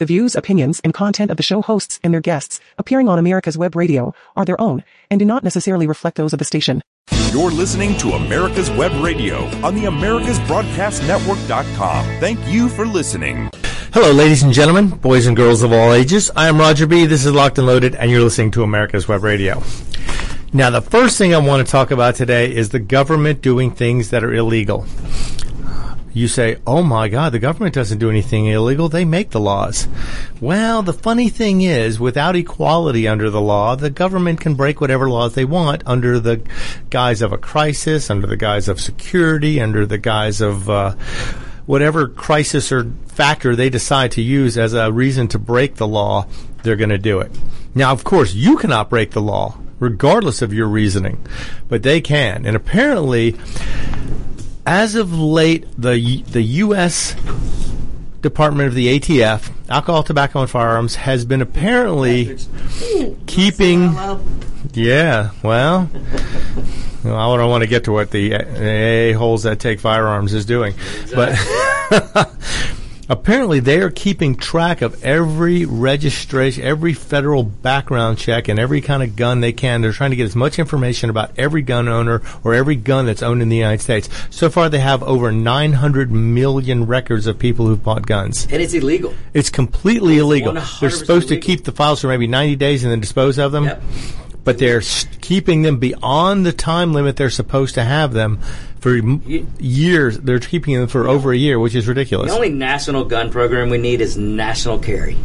The views, opinions, and content of the show hosts and their guests appearing on America's Web Radio are their own and do not necessarily reflect those of the station. You're listening to America's Web Radio on the AmericasBroadcastNetwork.com. Thank you for listening. Hello, ladies and gentlemen, boys and girls of all ages. I am Roger B. This is Locked and Loaded, and you're listening to America's Web Radio. Now, the first thing I want to talk about today is the government doing things that are illegal you say, oh my God, the government doesn't do anything illegal. They make the laws. Well, the funny thing is, without equality under the law, the government can break whatever laws they want under the guise of a crisis, under the guise of security, under the guise of, uh, whatever crisis or factor they decide to use as a reason to break the law, they're going to do it. Now, of course, you cannot break the law regardless of your reasoning, but they can. And apparently, as of late, the the U.S. Department of the ATF, Alcohol, Tobacco, and Firearms, has been apparently keeping. Yeah, well, I don't want to get to what the a holes that take firearms is doing, but apparently they are keeping track of every registration, every federal background check, and every kind of gun they can. They're trying to get as much information about every gun owner or every gun that's owned in the United States. So far, they have over 900 million records of people who've bought guns. And it's illegal. It's completely it's illegal. They're supposed to keep the files for maybe 90 days and then dispose of them. Yep but they're keeping them beyond the time limit they're supposed to have them for years. They're keeping them for over a year, which is ridiculous. The only national gun program we need is national carry.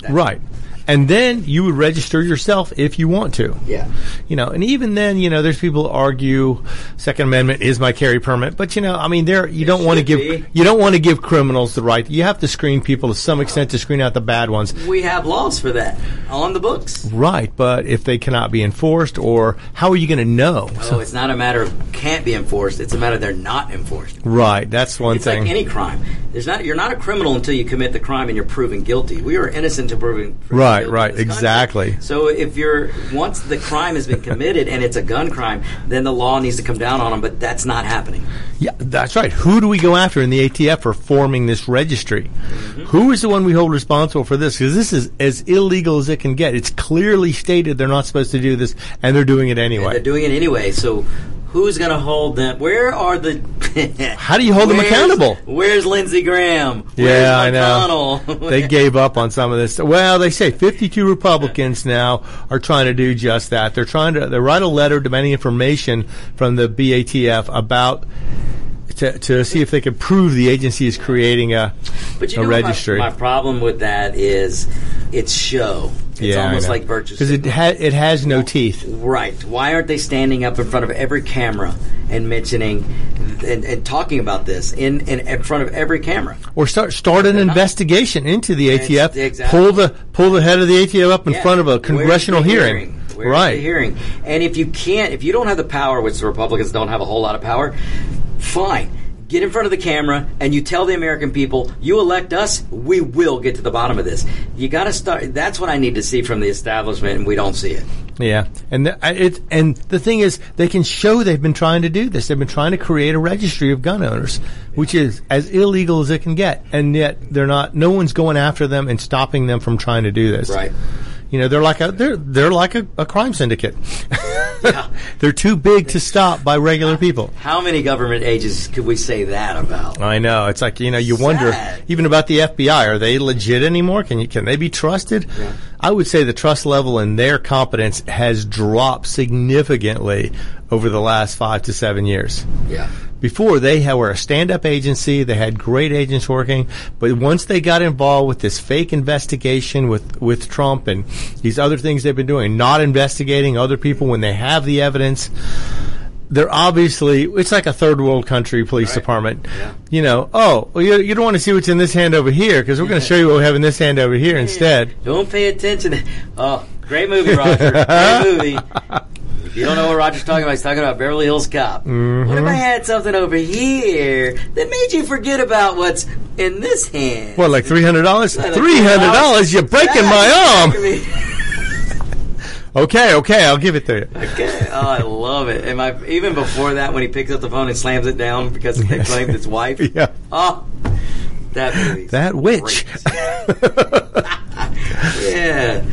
That's right and then you would register yourself if you want to. Yeah. You know, and even then, you know, there's people argue Second Amendment is my carry permit, but you know, I mean, there you it don't want to give be. you don't want to give criminals the right. You have to screen people to some extent to screen out the bad ones. We have laws for that on the books. Right, but if they cannot be enforced, or how are you going to know? Oh, so, it's not a matter of can't be enforced. It's a matter they're not enforced. Right, that's one it's thing. It's like any crime. There's not you're not a criminal until you commit the crime and you're proven guilty. We are innocent until proven. proven right, right, right, exactly. So if you're once the crime has been committed and it's a gun crime, then the law needs to come down on them. But that's not happening. Yeah, that's right. Who do we go after in the ATF for forming this registry? Mm-hmm. Who is the one we hold responsible for this? Because this is as illegal as it can get. It's clearly stated they're not supposed to do this, and they're doing it anyway. And they're doing it anyway. So Who's going to hold them? Where are the? How do you hold them accountable? Where's Lindsey Graham? Where's yeah, I know. they gave up on some of this. Well, they say 52 Republicans now are trying to do just that. They're trying to they write a letter demanding information from the BATF about to, to see if they can prove the agency is creating a, but you a know registry. My, my, problem with that is it's show. It's yeah, almost like virtue because it ha- it has no teeth. Right? Why aren't they standing up in front of every camera and mentioning and, and talking about this in, in, in front of every camera? Or start start an investigation into the ATF. Exactly. Pull the pull the head of the ATF up in yeah. front of a congressional hearing. hearing? right. hearing? And if you can't, if you don't have the power, which the Republicans don't have a whole lot of power, fine. Get in front of the camera and you tell the American people, you elect us, we will get to the bottom of this. You got to start. That's what I need to see from the establishment, and we don't see it. Yeah, and the, it and the thing is, they can show they've been trying to do this. They've been trying to create a registry of gun owners, which is as illegal as it can get, and yet they're not. No one's going after them and stopping them from trying to do this. Right. You know, they're like a they're they're like a, a crime syndicate. Yeah. they're too big to stop by regular people. How many government agents could we say that about? I know. It's like you know, you Sad. wonder even about the FBI. Are they legit anymore? Can you can they be trusted? Yeah. I would say the trust level in their competence has dropped significantly over the last five to seven years. Yeah. Before they were a stand-up agency, they had great agents working, but once they got involved with this fake investigation with with Trump and these other things they've been doing, not investigating other people when they have the evidence, they're obviously it's like a third world country police right. department. Yeah. You know, oh, well, you, you, don't want to see what's in this hand over here because we're going to show you what we have in this hand over here instead. Don't pay attention. Oh, great movie, Roger. great movie. If you don't know what Roger's talking about, he's talking about Beverly Hills Cop. Mm-hmm. What if I had something over here that made you forget about what's in this hand? What, like three hundred dollars? Three hundred dollars? You're breaking my arm. okay, okay, I'll give it to you. Okay, oh, I love it. And my, even before that, when he picks up the phone and slams it down because they claimed his wife. Yeah. Oh, That movie. that witch. yeah.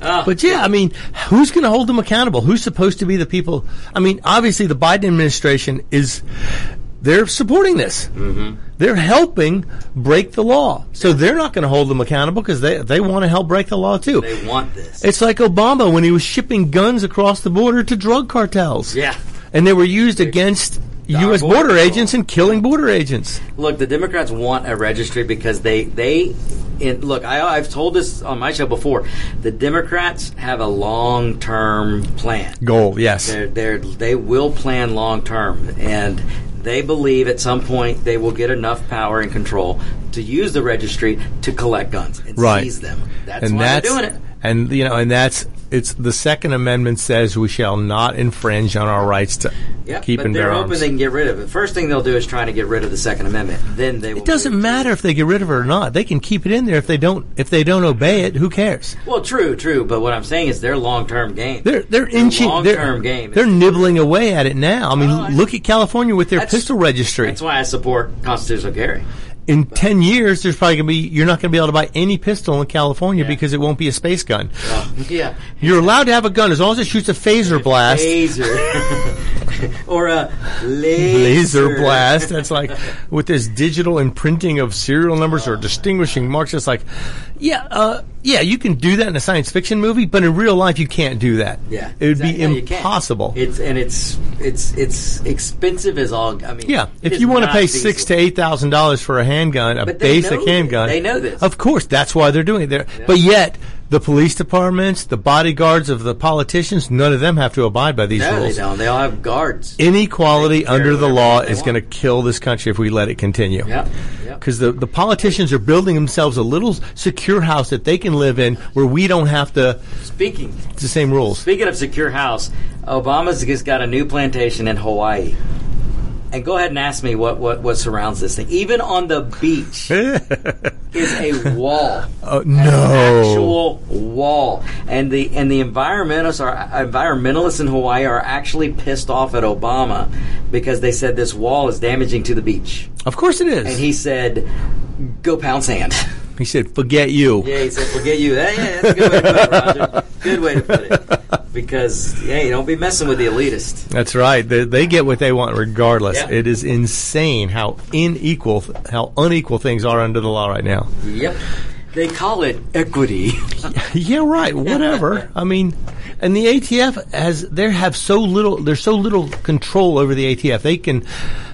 Oh, But yeah, I mean, who's going to hold them accountable? Who's supposed to be the people? I mean, obviously, the Biden administration is. They're supporting this. Mm-hmm. They're helping break the law. So they're not going to hold them accountable because they, they want to help break the law too. they want this. It's like Obama when he was shipping guns across the border to drug cartels. yeah. And they were used against U.S. border border agents and killing border agents. Look, the Democrats want a registry because they they in, look. I, I've told this on my show before. The Democrats have a long term plan. Goal, yes. They're, they're, they will plan long term, and they believe at some point they will get enough power and control to use the registry to collect guns and Right. seize them. That's and why that's they're doing it. and you know, and that's it's the Second Amendment says we shall not infringe on our rights to Yep, keep but and they're bear hoping they can get rid of it. First thing they'll do is trying to get rid of the Second Amendment. Then they It doesn't matter if they get rid of it or not. They can keep it in there if they don't if they don't obey it. Who cares? Well, true, true. But what I'm saying is their long term game. They're they're inching. They're, long-term game. they're nibbling away at it now. I mean, Oh, I- look at California with their pistol registry. That's why I support constitutional carry. In 10 years there's probably going to be you're not going to be able to buy any pistol in California Yeah. because it won't be a space gun. Yeah. You're allowed to have a gun as long as it shoots a phaser blast. Laser. or a laser. Laser blast. That's like with this digital imprinting of serial numbers or distinguishing marks. It's like, yeah, uh, yeah, you can do that in a science fiction movie, but in real life you can't do that. Yeah, it would exactly. be No, impossible. It's and it's it's it's expensive as all. I mean, Yeah, if you want to pay feasible. six to eight thousand dollars for a handgun, a they basic handgun. They know this. Of course, that's why they're doing it. There, but yet the police departments, the bodyguards of the politicians, none of them have to abide by these No, they rules. don't. They all have guards. Inequality under the law is going to kill this country if we let it continue. Yep. Yep. Because the, the politicians are building themselves a little secure house that they can live in where we don't have to, Speaking it's the same rules. speaking of secure house, Obama's just got a new plantation in Hawaii. And go ahead and ask me what, what, what surrounds this thing. Even on the beach is a wall. Oh, An no. actual wall. And the and the environmentalists are environmentalists in Hawaii are actually pissed off at Obama because they said this wall is damaging to the beach. Of course it is. And he said, "Go pound sand." he said, forget you. yeah, he said, "Forget you." Yeah, that's a good way to put it, Roger. Good way to put it. Because hey, don't be messing with the elitist. That's right. They, they get what they want regardless. Yeah. It is insane how unequal, how unequal things are under the law right now. Yep. They call it equity. yeah, right. Whatever. I mean, and the ATF has they have so little. There's so little control over the ATF. They can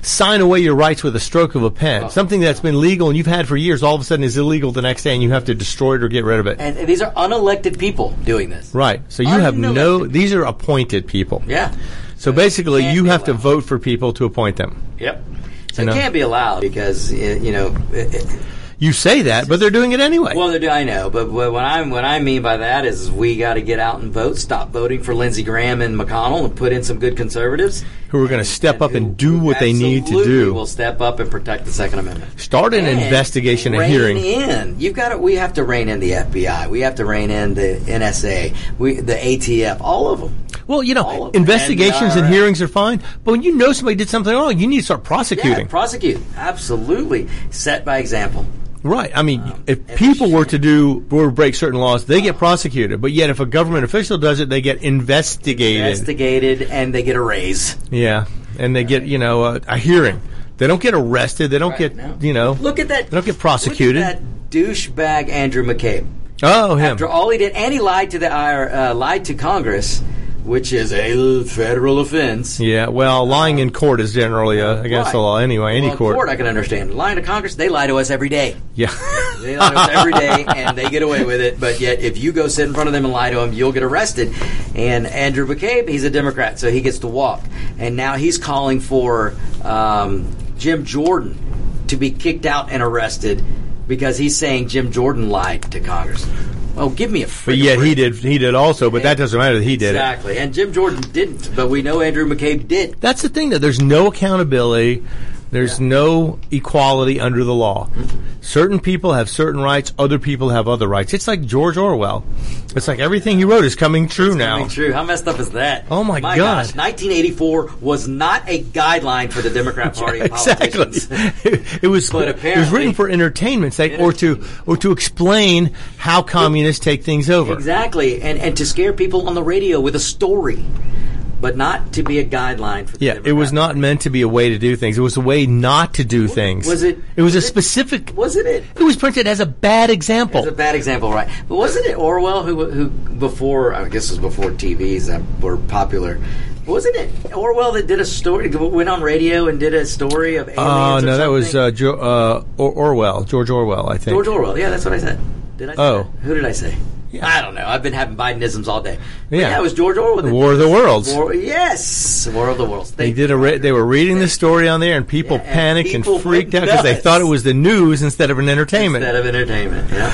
sign away your rights with a stroke of a pen. Oh. Something that's been legal and you've had for years, all of a sudden is illegal the next day, and you have to destroy it or get rid of it. and these are unelected people doing this. Right. So you have no. These are appointed people. Yeah. So basically, you have to vote for people to appoint them. Yep. So You know. it can't be allowed because you know. It, it, You say that, but they're doing it anyway. well, they're do- I know, but what what I what I mean by that is we got to get out and vote. Stop voting for Lindsey Graham and McConnell, and put in some good conservatives who are going to step up who- and do what they need to do. Will step up and protect the Second Amendment. Start an And investigation, and hearing. in. You've got to. We have to rein in the FBI. We have to rein in the NSA. We the ATF. All of them. Well, you know, investigations and And, hearings are fine, but when you know somebody did something wrong, you need to start Yeah, prosecuting. prosecute. Absolutely. Set by example. Right. I mean, if people were to do were to break certain laws, they get prosecuted. But yet, if a government official does it, they get investigated. Investigated, and they get a raise. yeah, and they get you know a, a hearing. They don't get arrested. They don't Right, get no. you know. Look at that. They don't get prosecuted. Look at that douchebag Andrew McCabe. oh, him. After all he did, and he lied to the IR, uh, lied to Congress, which is a federal offense. yeah. Well, lying in court is generally uh, against the law anyway. Any Well, court. I can understand. Lying to Congress, they lie to us every day. Yeah. They lie to us every day, and they get away with it. But yet, if you go sit in front of them and lie to them, you'll get arrested. And Andrew McCabe, he's a Democrat, so he gets to walk. And now he's calling for um, Jim Jordan to be kicked out and arrested because he's saying Jim Jordan lied to Congress. Well, give me a. but yet he did. He did also. But that doesn't matter that he did it. Exactly, and Jim Jordan didn't, but we know Andrew McCabe did. That's the thing, That There's no accountability. There's Yeah. no equality under the law. Certain people have certain rights, other people have other rights. It's like George Orwell. It's like everything he wrote is coming true now. Coming true. How messed up is that? Oh, my God. gosh. 1984 was not a guideline for the Democrat Party and exactly. politicians. it was But it was written for entertainment sake, or to or to explain how communists take things over. Exactly, and and to scare people on the radio with a story, but not to be a guideline for. Yeah, it was not meant to be a way to do things. It was a way not to do things. was it- It was, was a it- specific. Wasn't it? It was printed as a bad example. It's a bad example, right? But wasn't it Orwell who, who before I guess it was before TVs that were popular? Wasn't it Orwell that did a story, went on radio and did a story of aliens? Oh or no, that was uh, jo- uh, or- Orwell, George Orwell, I think. George Orwell. Yeah, that's what I said. Did I? Say Oh. that? who did I say? Yeah. I don't know. I've been having Bidenisms all day. But Yeah. yeah, it was George Orwell. The War of the Worlds. War, yes, War of the Worlds. They did a. Re- they were reading the story on there, and people Yeah, and panicked people and freaked out because they thought it was the news instead of an entertainment. instead of entertainment. Yeah,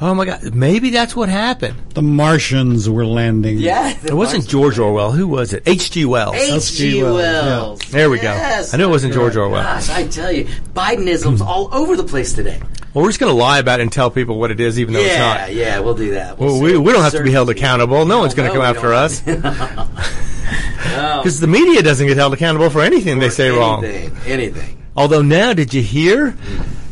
oh my God! Maybe that's what happened. The Martians were landing. yeah. It wasn't George Orwell. Who was it? H.G. Wells. H.G. Wells, Wells. There we go. I knew it wasn't George Orwell. Gosh, I tell you, Bidenism's all over the place today. Well, we're just going to lie about it and tell people what it is, even though it's not. yeah, yeah, we'll do that. Well, We'll we, we don't have to be held accountable. No one's going to come after us. Because the media doesn't get held accountable for anything they say wrong. anything, Anything. Although now, did you hear?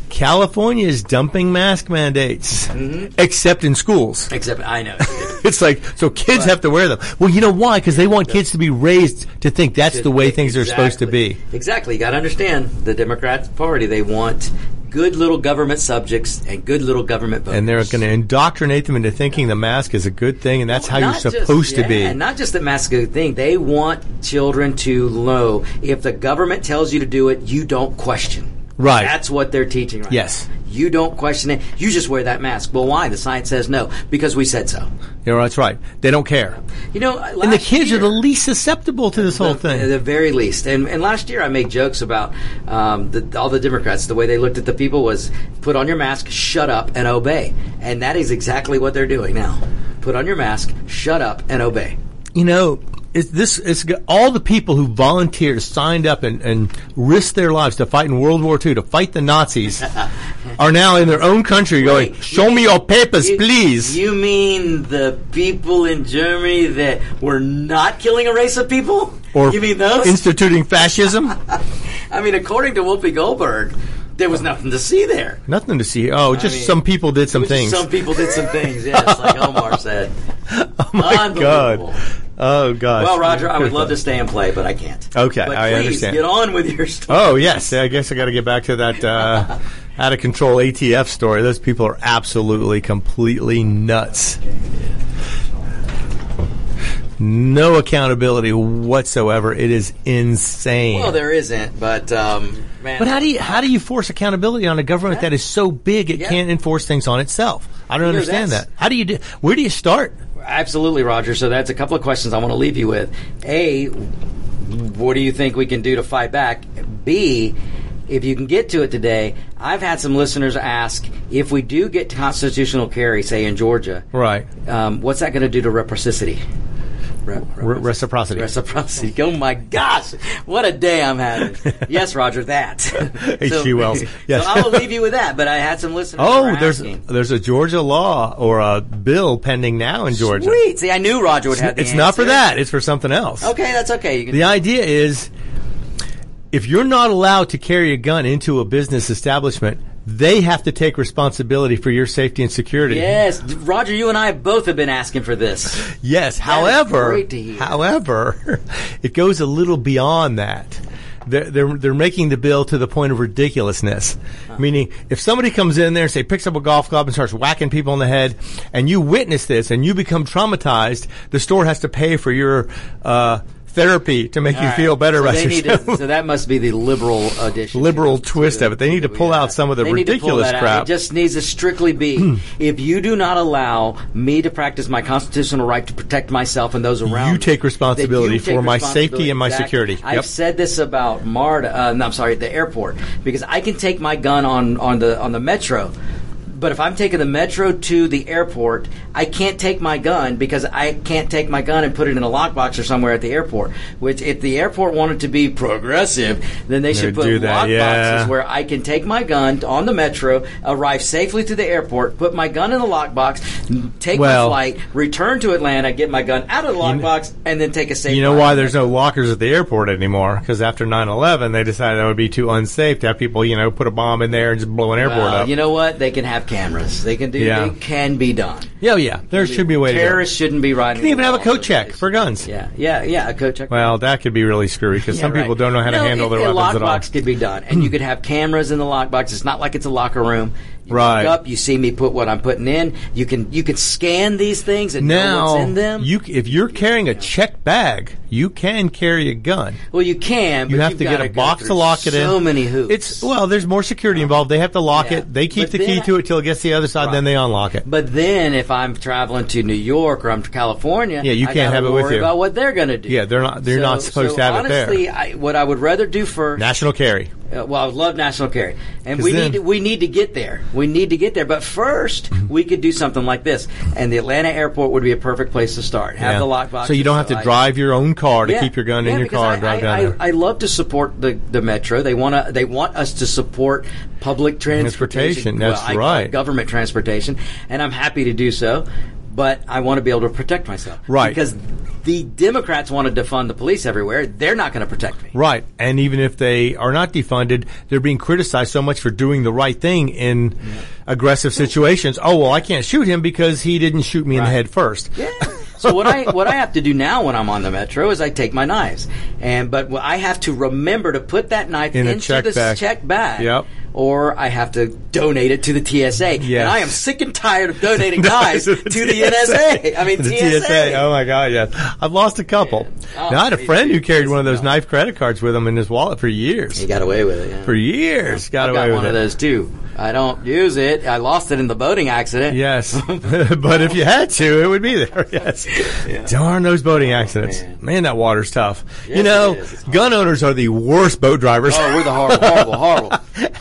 California is dumping mask mandates, Mm-hmm. except in schools. Except I know. It's like so kids have to wear them. Well, you know why? Because they want kids to be raised to think that's the way things are supposed to be. Exactly. You got to understand the Democrat Party. They want good little government subjects and good little government voters. And they're going to indoctrinate them into thinking the mask is a good thing, and that's how you're just- supposed to yeah, be. And not just the mask is a good thing. They want children to know if the government tells you to do it, you don't question. Right. That's what they're teaching right Yes. now. You don't question it. You just wear that mask. Well, why? The science says no. Because we said so. You know, that's right. They don't care. You know, And the kids are the least susceptible to this whole the, thing. the very least. And, and last year I made jokes about um, the, all the Democrats. The way they looked at the people was put on your mask, shut up, and obey. And that is exactly what they're doing now. Put on your mask, shut up, and obey. you know, it's this it's all the people who volunteered, signed up, and, and risked their lives to fight in World War II to fight the Nazis are now in their own country going, Wait, "Show you me your papers, You- please." You mean the people in Germany that were not killing a race of people? or you mean those? instituting fascism? I mean, according to Whoopi Goldberg, there was nothing to see there. Nothing to see. Oh, just mean, some people did some It was just things. Some people did some things, yes, like Omar said. oh my god. Oh gosh. Well, Roger, I would love to stay and play, but I can't. Okay, but I please understand. Get on with your story. Oh yes, I guess I got to get back to that uh, out of control ATF story. Those people are absolutely, completely nuts. No accountability whatsoever. It is insane. Well, there isn't, but um, man. but how do you how do you force accountability on a government that is so big it Yeah. can't enforce things on itself? I don't You know, understand that. How do you do? Where do you start? Absolutely, Roger. So that's a couple of questions I want to leave you with. A, what do you think we can do to fight back? B, if you can get to it today, I've had some listeners ask if we do get constitutional carry, say in Georgia, Right. um, what's that going to do to reciprocity? Re- Re- reciprocity. Reciprocity. Oh my gosh, what a day I'm having. Yes, Roger, that. H.G. Wells. Yes. So I will leave you with that. But I had some listeners. Oh, there's asking. there's a Georgia law or a bill pending now in Georgia. Sweet. See, I knew Roger would have It's not for that. It's for something else. Okay, that's okay. You can The idea is if you're not allowed to carry a gun into a business establishment, they have to take responsibility for your safety and security. Yes, Roger, you and I both have been asking for this. Yes. That However, great to hear. however, it goes a little beyond that. They're, they're, they're making the bill to the point of ridiculousness. Meaning, if somebody comes in there, and say, picks up a golf club and starts whacking people in the head, and you witness this and you become traumatized, the store has to pay for your uh, therapy to make you All right. feel better so about yourself. to, So that must be the liberal edition. Liberal twist of it. They need to pull out some of the They need to pull ridiculous crap. It just needs to strictly be if you do not allow me to practice my constitutional right to protect myself and those around You take responsibility you take for my safety and my Exactly. security. I've said this about MARTA. Uh, no, I'm sorry, the airport because I can take my gun on on the on the metro. But if I'm taking the metro to the airport, I can't take my gun because I can't take my gun and put it in a lockbox or somewhere at the airport. Which, if the airport wanted to be progressive, then they should They put lockboxes yeah. where I can take my gun on the metro, arrive safely to the airport, put my gun in the lockbox, take Well- my flight, return to Atlanta, get my gun out of the lockbox, and then take a safe. You know why there's no lockers at the airport anymore? Because after 9/11, they decided that would be too unsafe to have people, you know, put a bomb in there and just blow an airport Well, up. You know what? They can have cameras. They can do. Yeah. They can be done. yeah, yeah. There should be a way to. Terrorists shouldn't be riding. You can even have a coat check for guns. Yeah, yeah, yeah. A coat check. Well, that could be really screwy because Yeah, some right. people don't know how to handle it- their weapons at all. A lockbox could be done, and you could have cameras in the lockbox. It's not like it's a locker room. You Right. Up, you see me put what I'm putting in. You can you can scan these things and know Now, what's in them. you if you're carrying a check bag, you can carry a gun. well, you can. You but have to get a box to lock it in. So many hoops. It's well, there's more security involved. They have to lock Yeah. it. They keep But the key then- to it till it gets to the other side. Then they unlock it. But then, if I'm traveling to New York or I'm to California, Yeah, you can't have it with you. About what they're going to do. Yeah, they're not- they're not supposed so to have it there. honestly, what I would rather do first. National carry. Uh, well, I would love national carry, and we then- need to, we need to get there. We need to get there, but first we could do something like this, and the Atlanta airport would be a perfect place to start. Have Yeah. the lockbox, so you don't have to drive your own car to keep your gun in your car and drive down I, there. I, I love to support the, the metro. They want to. They want us to support public transportation. Transportation, that's Well, I right. government transportation, and I'm happy to do so. But I want to be able to protect myself, Right. Because the Democrats want to defund the police everywhere. They're not going to protect me. Right. And even if they are not defunded, they're being criticized so much for doing the right thing in aggressive situations. Oh, well, I can't shoot him because he didn't shoot me in the head first. Yeah. So what I what I have to do now when I'm on the metro is I take my knives, and but I have to remember to put that knife In into check the bag. check bag. Yep. Or I have to donate it to the TSA. Yes. And I am sick and tired of donating knives to the NSA. I mean the TSA. Oh my God, yes. I've lost a couple. Oh, now I had a oh, friend who carried one of those knife credit cards with him in his wallet for years. He got away with it. Yeah. For years, got I've away got with one it. of those too. I don't use it. I lost it in the boating accident. Yes, but if you had to, it would be there. Yes. Darn those boating oh, accidents. Man. man. that water's tough. Yes, you know, it is. It's gun owners are the worst boat drivers. Oh, we're the horrible, horrible, horrible.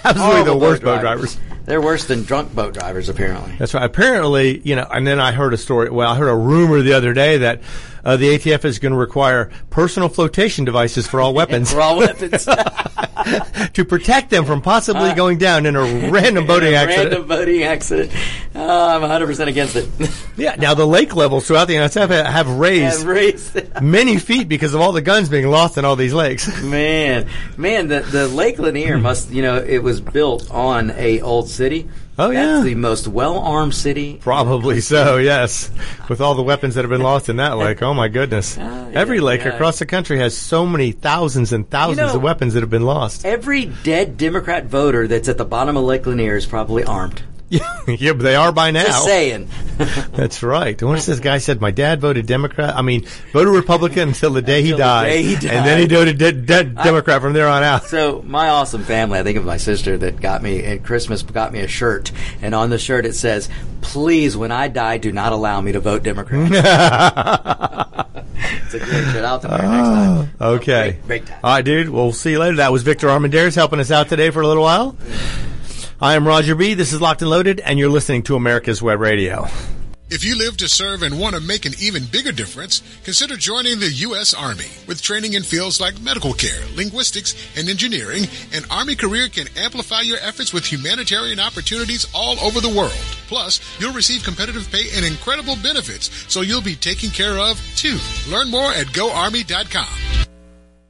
Absolutely horrible the worst boat drivers. They're worse than drunk boat drivers, apparently. That's right. Apparently, you know, and then I heard a story. Well, I heard a rumor the other day that uh, the ATF is going to require personal flotation devices for all weapons For all weapons. to protect them from possibly going down in a random boating A accident. Random boating accident. Oh, I'm 100% against it. Yeah. Now the lake levels throughout the NSF have- have raised And race- many feet because of all the guns being lost in all these lakes. man, man, the, the Lake Lanier must, you know, it was built on a old city. Oh, yeah. That's the most well-armed city. Probably so, yes. With all the weapons that have been lost in that lake, oh my goodness! Oh, yeah, Every lake yeah. across the country has so many thousands and thousands know- of weapons that have been lost. Every dead Democrat voter that's at the bottom of Lake Lanier is probably armed. Yeah, yeah, but they are by now. Just saying. That's right. Once this guy said, "My dad voted Democrat." I mean, voted Republican until the day he Until the died, day he and then he voted de- de- Democrat from there on out. So my awesome family, I think of my sister that got me at Christmas got me a shirt, and on the shirt it says, "Please, when I die, do not allow me to vote Democrat." it's a great shirt. I'll have next time. Oh, okay. Break- break time. All right, dude. We'll see you later. That was Victor Armendariz helping us out today for a little while. I am Roger B. This is Locked and Loaded, and you're listening to America's Web Radio. If you live to serve and want to make an even bigger difference, consider joining the U.S. Army. With training in fields like medical care, linguistics, and engineering, an Army career can amplify your efforts with humanitarian opportunities all over the world. Plus, you'll receive competitive pay and incredible benefits, so you'll be taken care of too. Learn more at goarmy.com.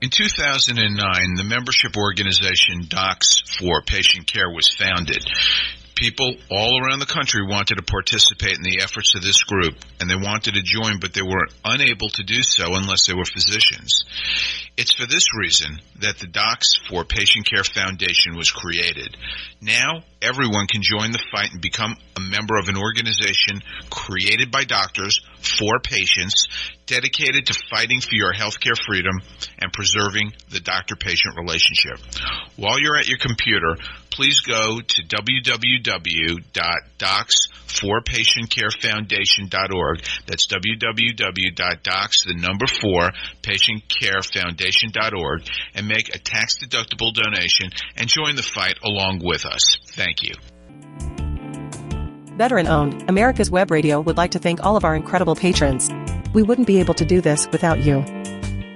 In 2009, the membership organization Docs for Patient Care was founded. People all around the country wanted to participate in the efforts of this group, and they wanted to join, but they were unable to do so unless they were physicians. It's for this reason that the Docs for Patient Care Foundation was created. Now, everyone can join the fight and become a member of an organization created by doctors for patients dedicated to fighting for your healthcare freedom and preserving the doctor-patient relationship. While you're at your computer, please go to www.docs4patientcarefoundation.org. That's www.docs, the number four, patientcarefoundation.org, and make a tax-deductible donation and join the fight along with us. Thank you. Veteran owned, America's Web Radio would like to thank all of our incredible patrons. We wouldn't be able to do this without you.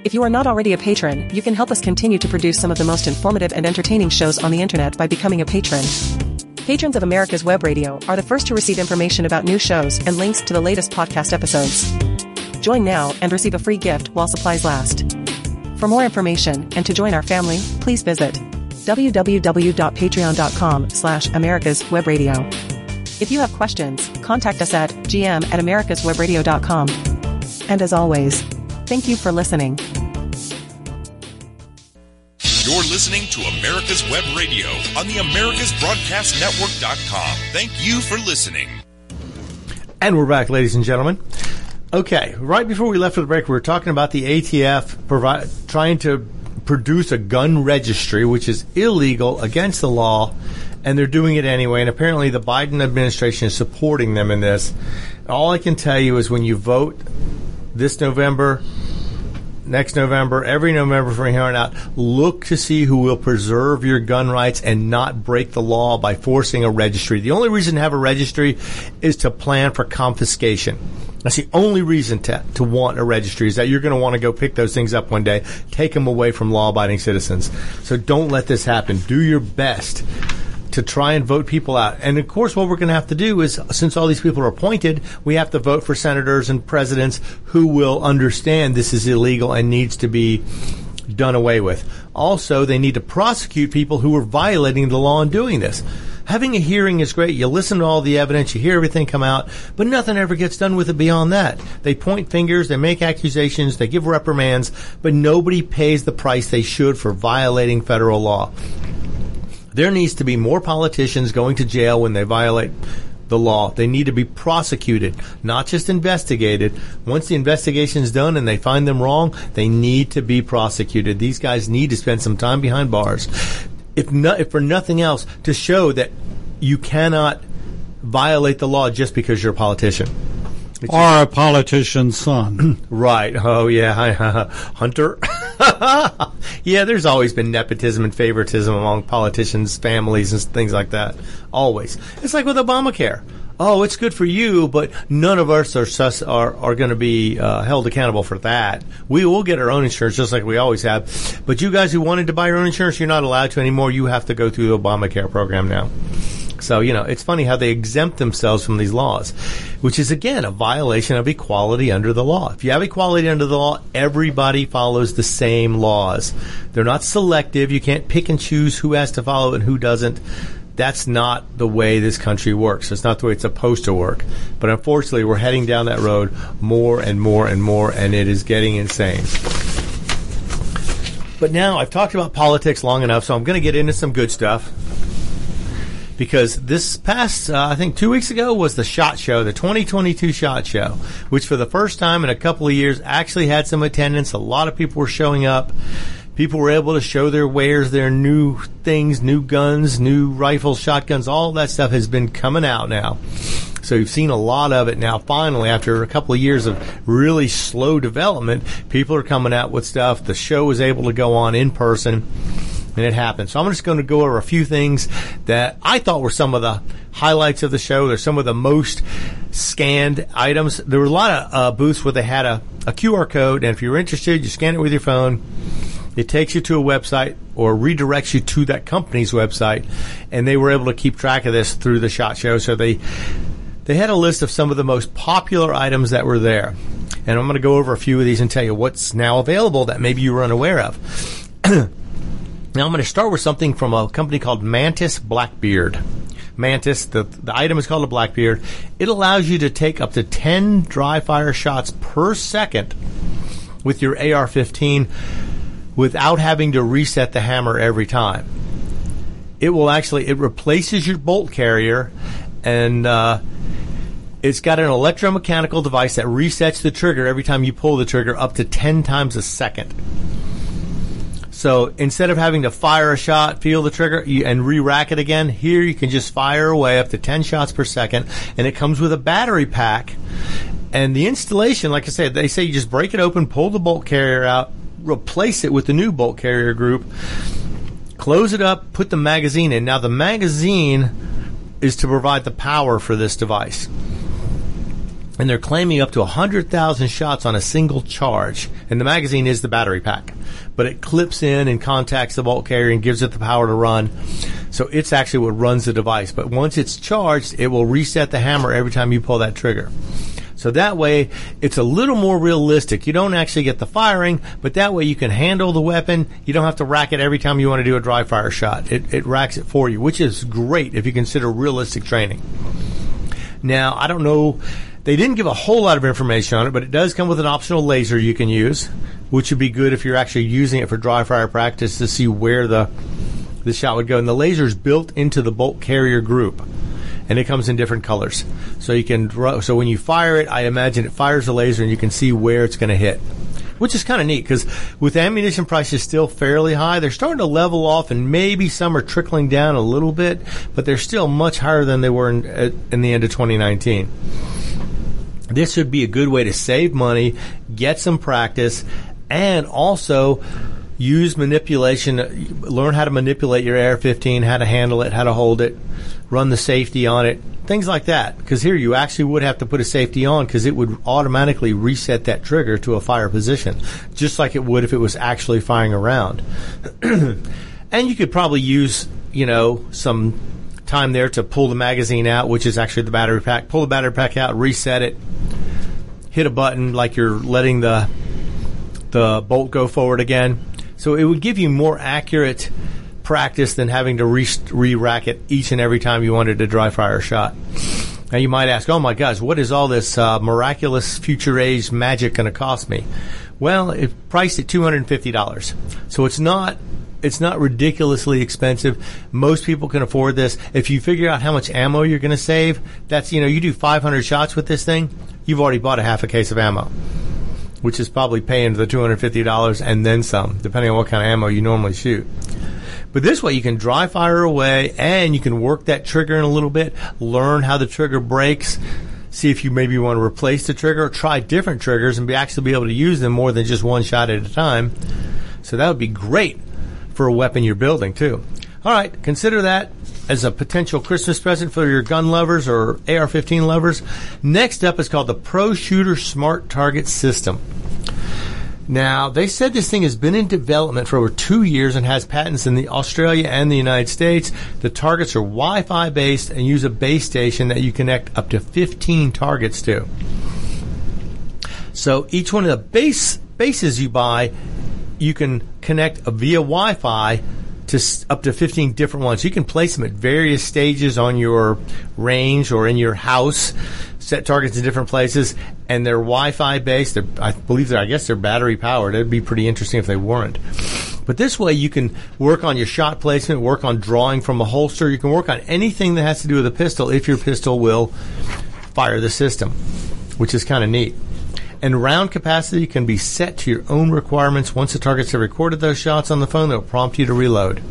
If you are not already a patron, you can help us continue to produce some of the most informative and entertaining shows on the internet by becoming a patron. Patrons of America's Web Radio are the first to receive information about new shows and links to the latest podcast episodes. Join now and receive a free gift while supplies last. For more information and to join our family, please visit www.patreon.com slash America's Web Radio. If you have questions, contact us at gm at americaswebradio.com. And as always, thank you for listening. You're listening to America's Web Radio on the AmericasBroadcastNetwork.com. Thank you for listening. And we're back, ladies and gentlemen. Okay, right before we left for the break, we were talking about the ATF provi- trying to produce a gun registry, which is illegal against the law, and they're doing it anyway. And apparently, the Biden administration is supporting them in this. All I can tell you is when you vote this November, next November, every November from here on out, look to see who will preserve your gun rights and not break the law by forcing a registry. The only reason to have a registry is to plan for confiscation. That's the only reason to, to want a registry is that you're going to want to go pick those things up one day, take them away from law abiding citizens. So don't let this happen. Do your best to try and vote people out. And of course, what we're going to have to do is, since all these people are appointed, we have to vote for senators and presidents who will understand this is illegal and needs to be done away with. Also, they need to prosecute people who are violating the law and doing this. Having a hearing is great. You listen to all the evidence, you hear everything come out, but nothing ever gets done with it beyond that. They point fingers, they make accusations, they give reprimands, but nobody pays the price they should for violating federal law. There needs to be more politicians going to jail when they violate the law. They need to be prosecuted, not just investigated. Once the investigation is done and they find them wrong, they need to be prosecuted. These guys need to spend some time behind bars if, no, if for nothing else, to show that you cannot violate the law just because you're a politician. It's or a politician's son. right. Oh, yeah. Hunter. yeah, there's always been nepotism and favoritism among politicians' families and things like that. Always. It's like with Obamacare. Oh, it's good for you, but none of us are sus- are, are going to be uh, held accountable for that. We will get our own insurance just like we always have. But you guys who wanted to buy your own insurance, you're not allowed to anymore. You have to go through the Obamacare program now. So, you know, it's funny how they exempt themselves from these laws, which is again a violation of equality under the law. If you have equality under the law, everybody follows the same laws. They're not selective. You can't pick and choose who has to follow and who doesn't. That's not the way this country works. It's not the way it's supposed to work. But unfortunately, we're heading down that road more and more and more, and it is getting insane. But now I've talked about politics long enough, so I'm going to get into some good stuff because this past, uh, I think two weeks ago was the SHOT Show, the 2022 SHOT Show, which for the first time in a couple of years actually had some attendance. A lot of people were showing up people were able to show their wares, their new things, new guns, new rifles, shotguns, all that stuff has been coming out now. So you've seen a lot of it now. Finally, after a couple of years of really slow development, people are coming out with stuff. The show is able to go on in person. And it happened. So I'm just going to go over a few things that I thought were some of the highlights of the show. They're some of the most scanned items. There were a lot of uh, booths where they had a, a QR code, and if you're interested, you scan it with your phone it takes you to a website or redirects you to that company's website, and they were able to keep track of this through the shot show. So they they had a list of some of the most popular items that were there, and I'm going to go over a few of these and tell you what's now available that maybe you were unaware of. now I'm going to start with something from a company called Mantis Blackbeard. Mantis. The, the item is called a Blackbeard. It allows you to take up to 10 dry fire shots per second with your AR 15 without having to reset the hammer every time. It will actually, it replaces your bolt carrier and, uh, it's got an electromechanical device that resets the trigger every time you pull the trigger up to 10 times a second. So instead of having to fire a shot, feel the trigger, and re-rack it again, here you can just fire away up to 10 shots per second, and it comes with a battery pack. And the installation, like I said, they say you just break it open, pull the bolt carrier out, replace it with the new bolt carrier group, close it up, put the magazine in. Now the magazine is to provide the power for this device and they're claiming up to 100,000 shots on a single charge. And the magazine is the battery pack, but it clips in and contacts the bolt carrier and gives it the power to run. So it's actually what runs the device. But once it's charged, it will reset the hammer every time you pull that trigger. So that way, it's a little more realistic. You don't actually get the firing, but that way you can handle the weapon. You don't have to rack it every time you want to do a dry fire shot. It, it racks it for you, which is great if you consider realistic training. Now, I don't know they didn't give a whole lot of information on it, but it does come with an optional laser you can use, which would be good if you're actually using it for dry fire practice to see where the the shot would go. And the laser is built into the bolt carrier group, and it comes in different colors. So you can so when you fire it, I imagine it fires the laser, and you can see where it's going to hit. Which is kind of neat because with ammunition prices still fairly high, they're starting to level off, and maybe some are trickling down a little bit, but they're still much higher than they were in, in the end of 2019 this would be a good way to save money, get some practice, and also use manipulation, learn how to manipulate your AR-15, how to handle it, how to hold it, run the safety on it, things like that. Because here you actually would have to put a safety on because it would automatically reset that trigger to a fire position, just like it would if it was actually firing around. and you could probably use, you know, some time there to pull the magazine out, which is actually the battery pack. Pull the battery pack out, reset it, hit a button like you're letting the the bolt go forward again. So it would give you more accurate practice than having to re rack it each and every time you wanted to dry fire a shot. Now you might ask, "Oh my gosh, what is all this uh, miraculous future age magic going to cost me?" Well, it's priced at two hundred and fifty dollars, so it's not it's not ridiculously expensive. Most people can afford this. If you figure out how much ammo you're going to save, that's, you know, you do 500 shots with this thing, you've already bought a half a case of ammo, which is probably paying the $250 and then some, depending on what kind of ammo you normally shoot. But this way you can dry fire away and you can work that trigger in a little bit, learn how the trigger breaks, see if you maybe want to replace the trigger, try different triggers and be actually be able to use them more than just one shot at a time. So that would be great for a weapon you're building too. All right, consider that as a potential Christmas present for your gun lovers or AR-15 lovers. Next up is called the Pro Shooter Smart Target System. Now, they said this thing has been in development for over two years and has patents in the Australia and the United States. The targets are Wi-Fi based and use a base station that you connect up to 15 targets to. So each one of the base bases you buy you can connect via Wi-Fi to up to 15 different ones. You can place them at various stages on your range or in your house. Set targets in different places, and they're Wi-Fi based. They're, I believe they're, I guess they're battery powered. It'd be pretty interesting if they weren't. But this way, you can work on your shot placement, work on drawing from a holster. You can work on anything that has to do with a pistol if your pistol will fire the system, which is kind of neat and round capacity can be set to your own requirements. Once the targets have recorded those shots on the phone, they'll prompt you to reload.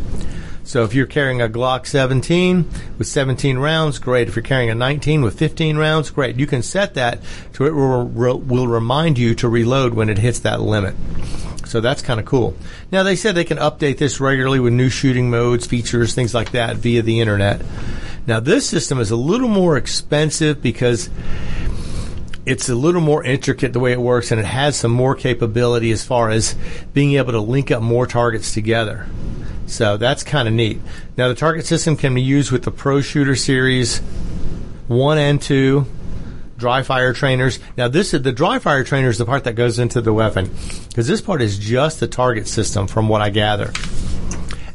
So if you're carrying a Glock 17 with 17 rounds, great. If you're carrying a 19 with 15 rounds, great. You can set that to it will, will remind you to reload when it hits that limit. So that's kind of cool. Now they said they can update this regularly with new shooting modes, features, things like that via the internet. Now this system is a little more expensive because it's a little more intricate the way it works, and it has some more capability as far as being able to link up more targets together. So that's kind of neat. Now, the target system can be used with the Pro Shooter Series 1 and 2 dry fire trainers. Now, this is the dry fire trainer is the part that goes into the weapon because this part is just the target system, from what I gather.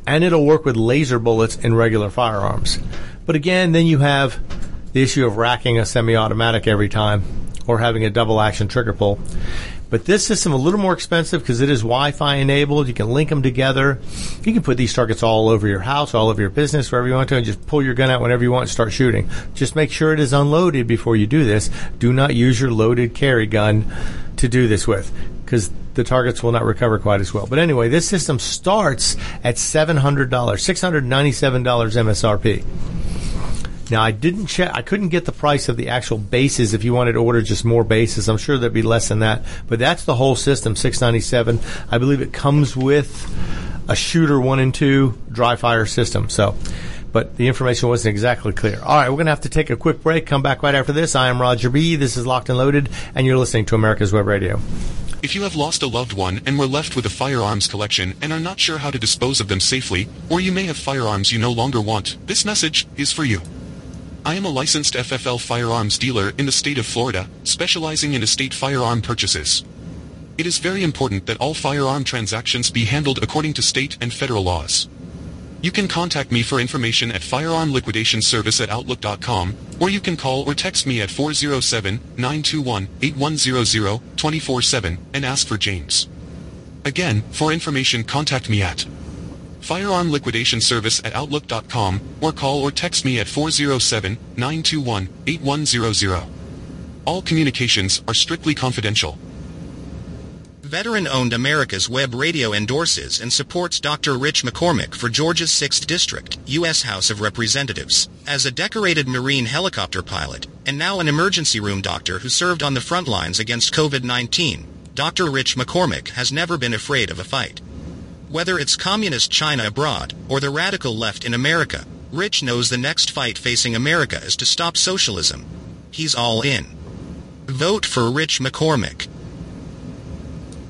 and it'll work with laser bullets in regular firearms. But again, then you have the issue of racking a semi-automatic every time or having a double action trigger pull. But this system a little more expensive because it is Wi-Fi enabled. You can link them together. You can put these targets all over your house, all over your business, wherever you want to, and just pull your gun out whenever you want and start shooting. Just make sure it is unloaded before you do this. Do not use your loaded carry gun to do this with because the targets will not recover quite as well. But anyway, this system starts at $700, $697 MSRP. Now I didn't check. I couldn't get the price of the actual bases. If you wanted to order just more bases, I'm sure there'd be less than that. But that's the whole system, 697. I believe it comes with a shooter one and two dry fire system. So, but the information wasn't exactly clear. All right, we're going to have to take a quick break. Come back right after this. I am Roger B. This is Locked and Loaded, and you're listening to America's Web Radio. If you have lost a loved one and were left with a firearms collection and are not sure how to dispose of them safely, or you may have firearms you no longer want, this message is for you. I am a licensed FFL firearms dealer in the state of Florida, specializing in estate firearm purchases. It is very important that all firearm transactions be handled according to state and federal laws. You can contact me for information at firearm liquidation service at outlook.com, or you can call or text me at 407-921-8100 24-7 and ask for James. Again, for information contact me at Firearm Liquidation Service at Outlook.com or call or text me at 407-921-8100. All communications are strictly confidential. Veteran-owned America's Web Radio endorses and supports Dr. Rich McCormick for Georgia's 6th District, U.S. House of Representatives. As a decorated Marine helicopter pilot, and now an emergency room doctor who served on the front lines against COVID-19, Dr. Rich McCormick has never been afraid of a fight. Whether it's communist China abroad or the radical left in America, Rich knows the next fight facing America is to stop socialism. He's all in. Vote for Rich McCormick.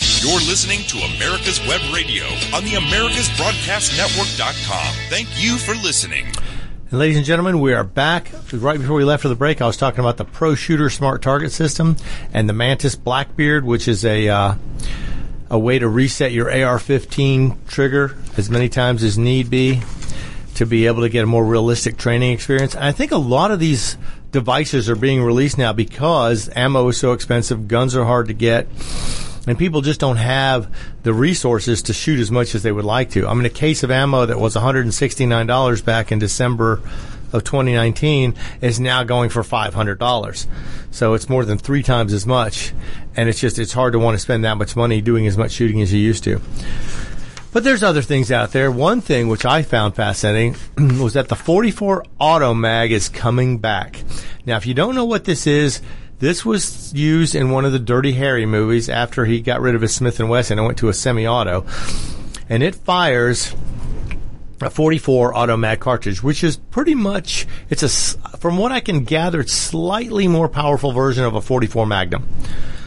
You're listening to America's Web Radio on the AmericasBroadcastNetwork.com. Thank you for listening. And ladies and gentlemen, we are back. Right before we left for the break, I was talking about the Pro Shooter Smart Target System and the Mantis Blackbeard, which is a uh, a way to reset your AR-15 trigger as many times as need be to be able to get a more realistic training experience. And I think a lot of these devices are being released now because ammo is so expensive, guns are hard to get and people just don't have the resources to shoot as much as they would like to. I mean, a case of ammo that was $169 back in December of 2019 is now going for $500. So it's more than three times as much. And it's just, it's hard to want to spend that much money doing as much shooting as you used to. But there's other things out there. One thing which I found fascinating was that the 44 Auto Mag is coming back. Now, if you don't know what this is, this was used in one of the Dirty Harry movies after he got rid of his Smith and Wesson and went to a semi-auto, and it fires a 44 automatic cartridge, which is pretty much it's a from what I can gather, it's slightly more powerful version of a 44 Magnum.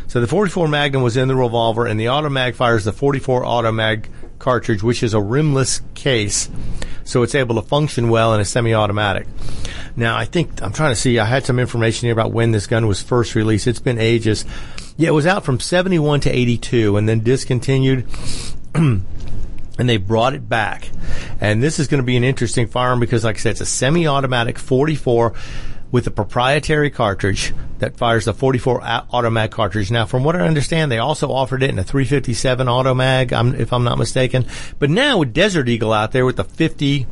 So the 44 Magnum was in the revolver, and the auto mag fires the 44 auto mag cartridge, which is a rimless case, so it's able to function well in a semi-automatic. Now, I think I'm trying to see. I had some information here about when this gun was first released. It's been ages. Yeah, it was out from 71 to 82, and then discontinued. and they brought it back. And this is going to be an interesting firearm because, like I said, it's a semi-automatic 44 with a proprietary cartridge that fires the 44 automatic cartridge. Now, from what I understand, they also offered it in a 357 automag, if I'm not mistaken. But now with Desert Eagle out there with the 50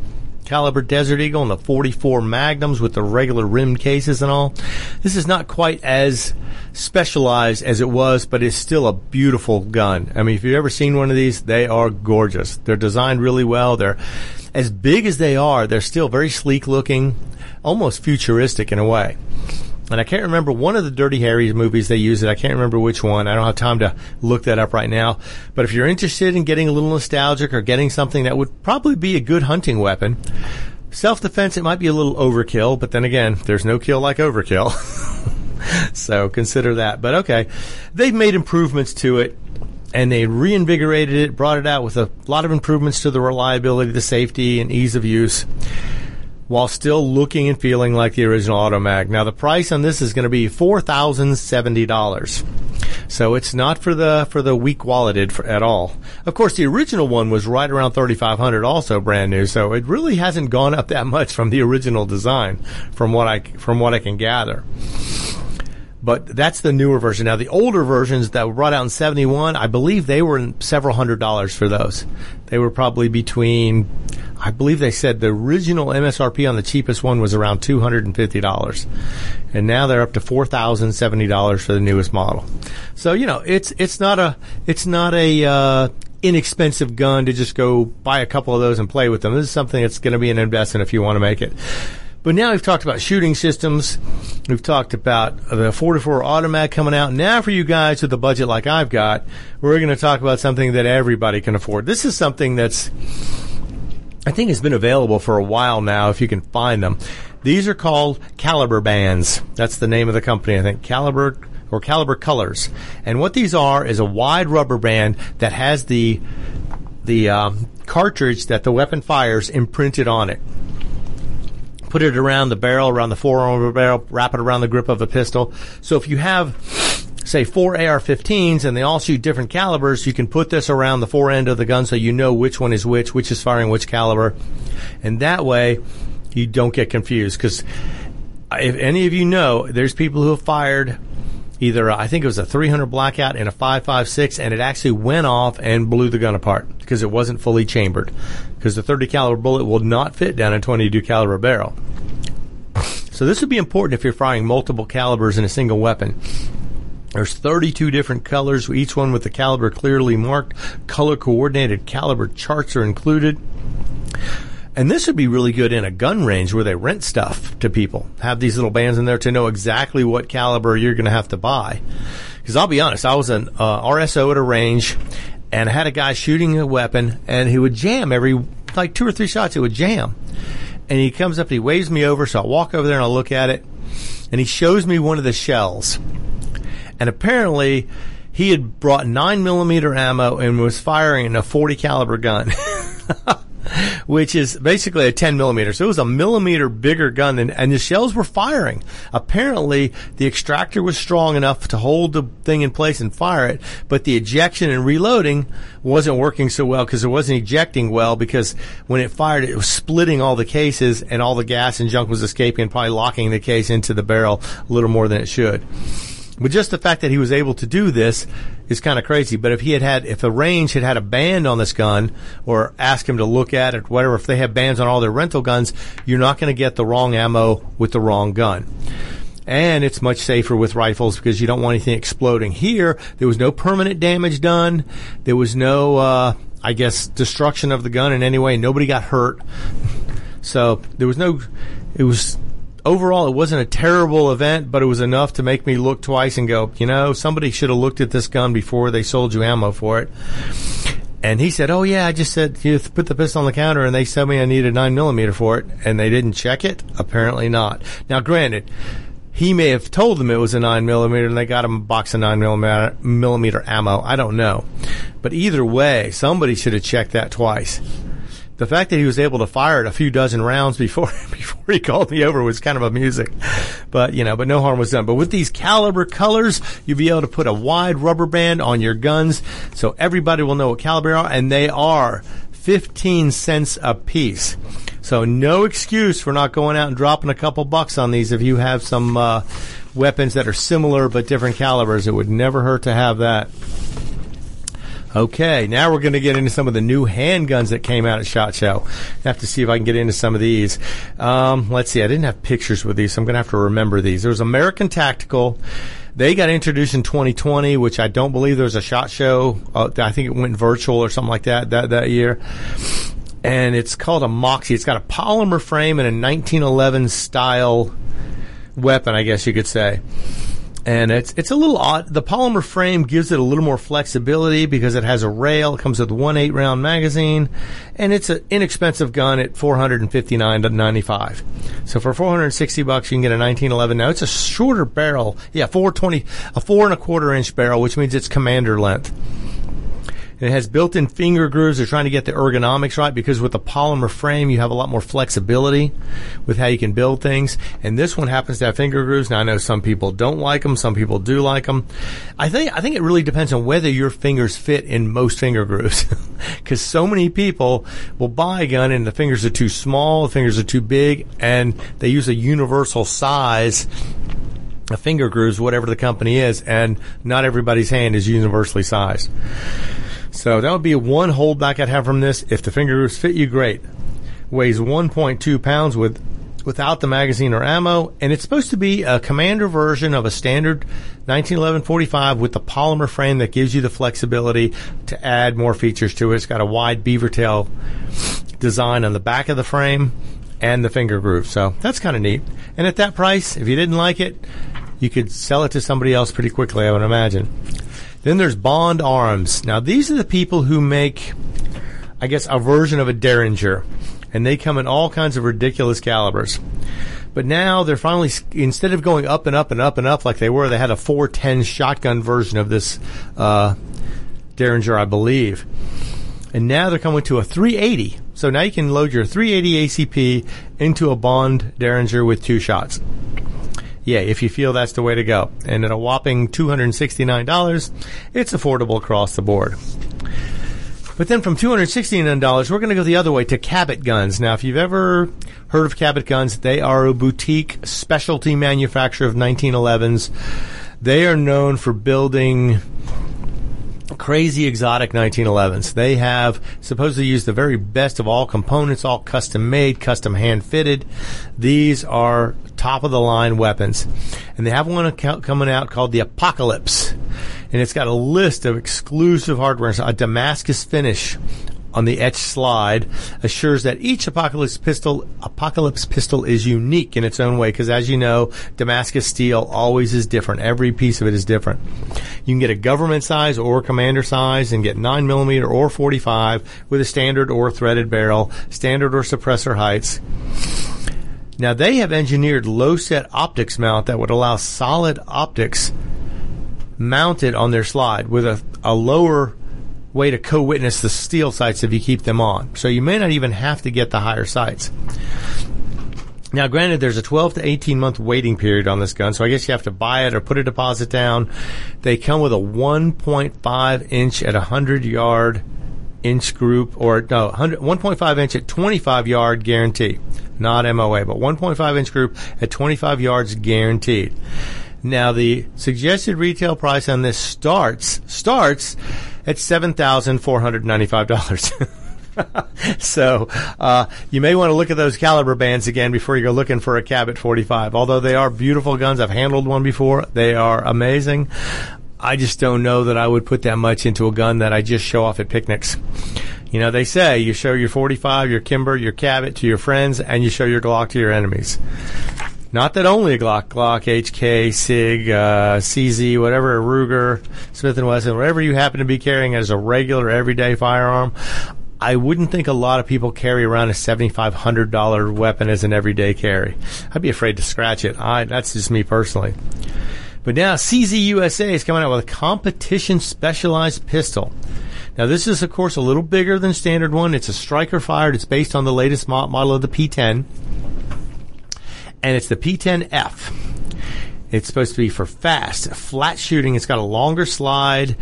caliber Desert Eagle and the 44 Magnums with the regular rimmed cases and all. This is not quite as specialized as it was, but it's still a beautiful gun. I mean, if you've ever seen one of these, they are gorgeous. They're designed really well. They're as big as they are, they're still very sleek looking, almost futuristic in a way. and I can't remember one of the Dirty Harry movies they use it. I can't remember which one. I don't have time to look that up right now. But if you're interested in getting a little nostalgic or getting something that would probably be a good hunting weapon, self defense, it might be a little overkill, but then again, there's no kill like overkill. so consider that. But okay, they've made improvements to it and they reinvigorated it, brought it out with a lot of improvements to the reliability, the safety, and ease of use while still looking and feeling like the original Automag. Now the price on this is going to be four thousand seventy dollars. So it's not for the for the weak walleted for, at all. Of course, the original one was right around thirty five hundred, also brand new. So it really hasn't gone up that much from the original design, from what I from what I can gather. But that's the newer version. Now, the older versions that were brought out in 71, I believe they were in several hundred dollars for those. They were probably between, I believe they said the original MSRP on the cheapest one was around $250. And now they're up to $4,070 for the newest model. So, you know, it's, it's not a, it's not a, uh, inexpensive gun to just go buy a couple of those and play with them. This is something that's going to be an investment if you want to make it. But now we've talked about shooting systems. We've talked about the 44 automatic coming out. Now for you guys with a budget like I've got, we're going to talk about something that everybody can afford. This is something that's, I think it's been available for a while now if you can find them. These are called caliber bands. That's the name of the company, I think. Caliber or caliber colors. And what these are is a wide rubber band that has the the um, cartridge that the weapon fires imprinted on it put it around the barrel, around the forearm of the barrel, wrap it around the grip of a pistol. So if you have, say, four AR-15s and they all shoot different calibers, you can put this around the fore end of the gun so you know which one is which, which is firing which caliber, and that way you don't get confused. Because if any of you know, there's people who have fired either uh, I think it was a 300 blackout and a 5.56, and it actually went off and blew the gun apart because it wasn't fully chambered. Because the 30 caliber bullet will not fit down a 22 caliber barrel. So this would be important if you're firing multiple calibers in a single weapon. There's 32 different colors, each one with the caliber clearly marked. Color coordinated caliber charts are included. And this would be really good in a gun range where they rent stuff to people. Have these little bands in there to know exactly what caliber you're going to have to buy. Because I'll be honest, I was an uh, RSO at a range and had a guy shooting a weapon and he would jam every, like two or three shots, it would jam. And he comes up and he waves me over, so I walk over there and I look at it and he shows me one of the shells. And apparently he had brought nine millimeter ammo and was firing a 40 caliber gun. which is basically a 10 millimeter. So it was a millimeter bigger gun than, and the shells were firing. Apparently the extractor was strong enough to hold the thing in place and fire it, but the ejection and reloading wasn't working so well because it wasn't ejecting well because when it fired, it was splitting all the cases and all the gas and junk was escaping and probably locking the case into the barrel a little more than it should. But just the fact that he was able to do this is kind of crazy. But if he had had, if the range had had a band on this gun or asked him to look at it, whatever, if they have bands on all their rental guns, you're not going to get the wrong ammo with the wrong gun. And it's much safer with rifles because you don't want anything exploding. Here, there was no permanent damage done. There was no, uh, I guess, destruction of the gun in any way. Nobody got hurt. So there was no, it was, overall, it wasn't a terrible event, but it was enough to make me look twice and go, you know, somebody should have looked at this gun before they sold you ammo for it. And he said, "Oh yeah, I just said you put the pistol on the counter, and they told me I needed nine millimeter for it, and they didn't check it. Apparently not. Now, granted, he may have told them it was a nine millimeter, and they got him a box of nine millimeter, millimeter ammo. I don't know, but either way, somebody should have checked that twice the fact that he was able to fire it a few dozen rounds before before he called me over was kind of amusing. But you know, but no harm was done. But with these caliber colors, you'll be able to put a wide rubber band on your guns, so everybody will know what caliber are, and they are 15 cents a piece. So no excuse for not going out and dropping a couple bucks on these if you have some uh, weapons that are similar but different calibers. It would never hurt to have that. Okay, now we're going to get into some of the new handguns that came out at SHOT Show. I have to see if I can get into some of these. Um, let's see, I didn't have pictures with these, so I'm going to have to remember these. There was American Tactical. They got introduced in 2020, which I don't believe there was a SHOT Show. Uh, I think it went virtual or something like that that, that year. And it's called a Moxie. It's got a polymer frame and a 1911 style weapon, I guess you could say. And it's it's a little odd. The polymer frame gives it a little more flexibility because it has a rail. It comes with one eight round magazine, and it's an inexpensive gun at four hundred and fifty nine ninety five. So for four hundred and sixty bucks, you can get a nineteen eleven. Now it's a shorter barrel. Yeah, four twenty, a four and a quarter inch barrel, which means it's commander length. It has built-in finger grooves. They're trying to get the ergonomics right because with the polymer frame, you have a lot more flexibility with how you can build things. And this one happens to have finger grooves. Now I know some people don't like them. Some people do like them. I think, I think it really depends on whether your fingers fit in most finger grooves. Cause so many people will buy a gun and the fingers are too small, the fingers are too big, and they use a universal size finger grooves, whatever the company is, and not everybody's hand is universally sized. So that would be one holdback I'd have from this. If the finger grooves fit you, great. Weighs 1.2 pounds with without the magazine or ammo, and it's supposed to be a commander version of a standard 1911 45 with the polymer frame that gives you the flexibility to add more features to it. It's got a wide beaver tail design on the back of the frame and the finger groove. So that's kind of neat. And at that price, if you didn't like it, you could sell it to somebody else pretty quickly, I would imagine. Then there's Bond Arms. Now these are the people who make, I guess, a version of a Derringer, and they come in all kinds of ridiculous calibers. But now they're finally, instead of going up and up and up and up like they were, they had a 410 shotgun version of this uh, Derringer, I believe. And now they're coming to a 380. So now you can load your 380 ACP into a Bond Derringer with two shots yeah, if you feel that's the way to go. And at a whopping $269, it's affordable across the board. But then from $269, we're going to go the other way to Cabot Guns. Now, if you've ever heard of Cabot Guns, they are a boutique specialty manufacturer of 1911s. They are known for building crazy exotic 1911s. They have supposedly used the very best of all components, all custom made, custom hand fitted. These are top of the line weapons. And they have one coming out called the Apocalypse. And it's got a list of exclusive hardware, a Damascus finish on the etch slide assures that each apocalypse pistol apocalypse pistol is unique in its own way because as you know damascus steel always is different. Every piece of it is different. You can get a government size or commander size and get 9 millimeter or 45 with a standard or threaded barrel standard or suppressor heights. Now they have engineered low set optics mount that would allow solid optics mounted on their slide with a, a lower way to co-witness the steel sights if you keep them on. So you may not even have to get the higher sights. Now, granted, there's a 12 to 18 month waiting period on this gun, so I guess you have to buy it or put a deposit down. They come with a 1.5 inch at 100 yard inch group, or no, 1.5 inch at 25 yard guarantee not MOA, but 1.5 inch group at 25 yards guaranteed. Now the suggested retail price on this starts starts at seven thousand four hundred ninety five dollars. so uh, you may want to look at those caliber bands again before you go looking for a Cabot 45. Although they are beautiful guns, I've handled one before. They are amazing. I just don't know that I would put that much into a gun that I just show off at picnics. You know, they say you show your 45, your Kimber, your Cabot to your friends, and you show your Glock to your enemies. Not that only a Glock, Glock, HK, SIG, uh, CZ, whatever, Ruger, Smith & Wesson, whatever you happen to be carrying as a regular everyday firearm, I wouldn't think a lot of people carry around a $7,500 weapon as an everyday carry. I'd be afraid to scratch it. I, that's just me personally. But now CZ USA is coming out with a competition specialized pistol. Now, this is, of course, a little bigger than standard one. It's a striker fired. It's based on the latest model of the P10. And it's the P10F. It's supposed to be for fast, flat shooting. It's got a longer slide,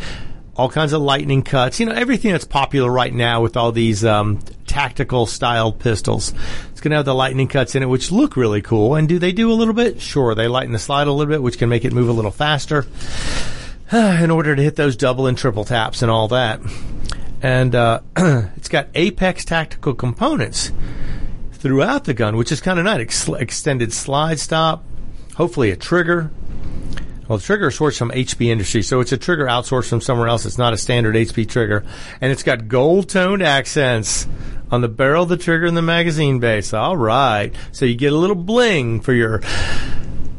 all kinds of lightning cuts. You know, everything that's popular right now with all these um, tactical styled pistols. It's going to have the lightning cuts in it, which look really cool. And do they do a little bit? Sure, they lighten the slide a little bit, which can make it move a little faster. in order to hit those double and triple taps and all that. And uh, it's got Apex tactical components throughout the gun, which is kind of nice. Ex- extended slide stop, hopefully a trigger. Well, the trigger is sourced from HP Industry, so it's a trigger outsourced from somewhere else. It's not a standard HP trigger, and it's got gold toned accents on the barrel, the trigger, and the magazine base. All right, so you get a little bling for your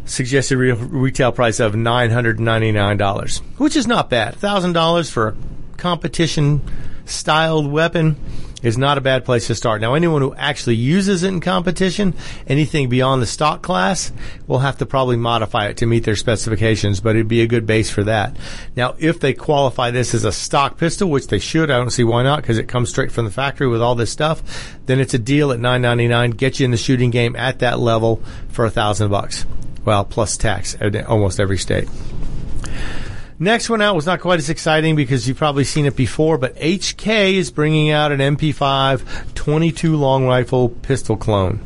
suggested re- retail price of $999, which is not bad. $1,000 for a competition styled weapon is not a bad place to start. Now, anyone who actually uses it in competition, anything beyond the stock class, will have to probably modify it to meet their specifications, but it'd be a good base for that. Now, if they qualify this as a stock pistol, which they should, I don't see why not, because it comes straight from the factory with all this stuff, then it's a deal at nine ninety nine. Get you in the shooting game at that level for a thousand bucks. Well, plus tax, almost every state. Next one out was not quite as exciting because you've probably seen it before, but HK is bringing out an MP5 22 long rifle pistol clone.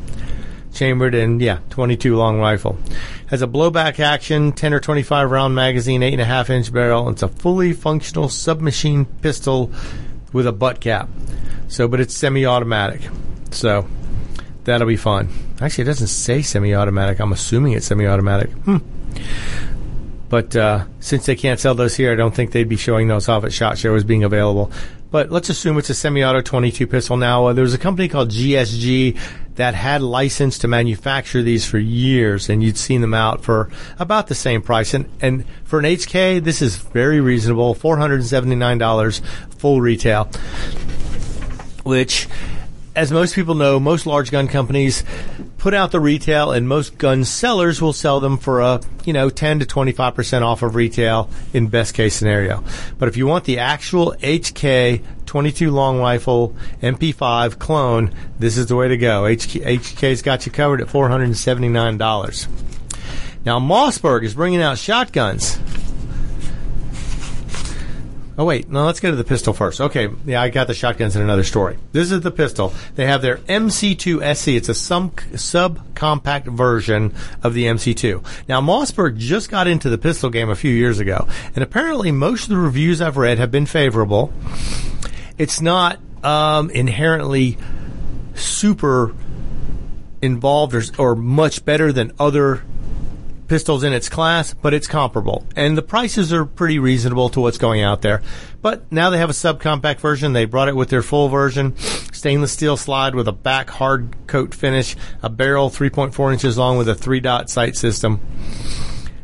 Chambered in, yeah, 22 long rifle. Has a blowback action, 10 or 25 round magazine, 8.5 inch barrel. It's a fully functional submachine pistol with a butt cap. So, but it's semi automatic. So, that'll be fun. Actually, it doesn't say semi automatic. I'm assuming it's semi automatic. Hmm. But uh, since they can't sell those here, I don't think they'd be showing those off at SHOT Show as being available. But let's assume it's a semi-auto 22 pistol now. Uh, there was a company called GSG that had license to manufacture these for years, and you'd seen them out for about the same price. And, and for an HK, this is very reasonable, $479 full retail, which as most people know, most large gun companies put out the retail and most gun sellers will sell them for a, you know, 10 to 25% off of retail in best case scenario. But if you want the actual HK 22 long rifle MP5 clone, this is the way to go. HK, HK's got you covered at $479. Now Mossberg is bringing out shotguns. Oh wait, no, let's go to the pistol first. Okay, yeah, I got the shotguns in another story. This is the pistol. They have their MC2 SC. It's a sub subcompact version of the MC2. Now Mossberg just got into the pistol game a few years ago, and apparently most of the reviews I've read have been favorable. It's not um, inherently super involved or, or much better than other pistols in its class, but it's comparable. And the prices are pretty reasonable to what's going out there. But now they have a subcompact version. They brought it with their full version. Stainless steel slide with a back hard coat finish, a barrel 3.4 inches long with a three dot sight system.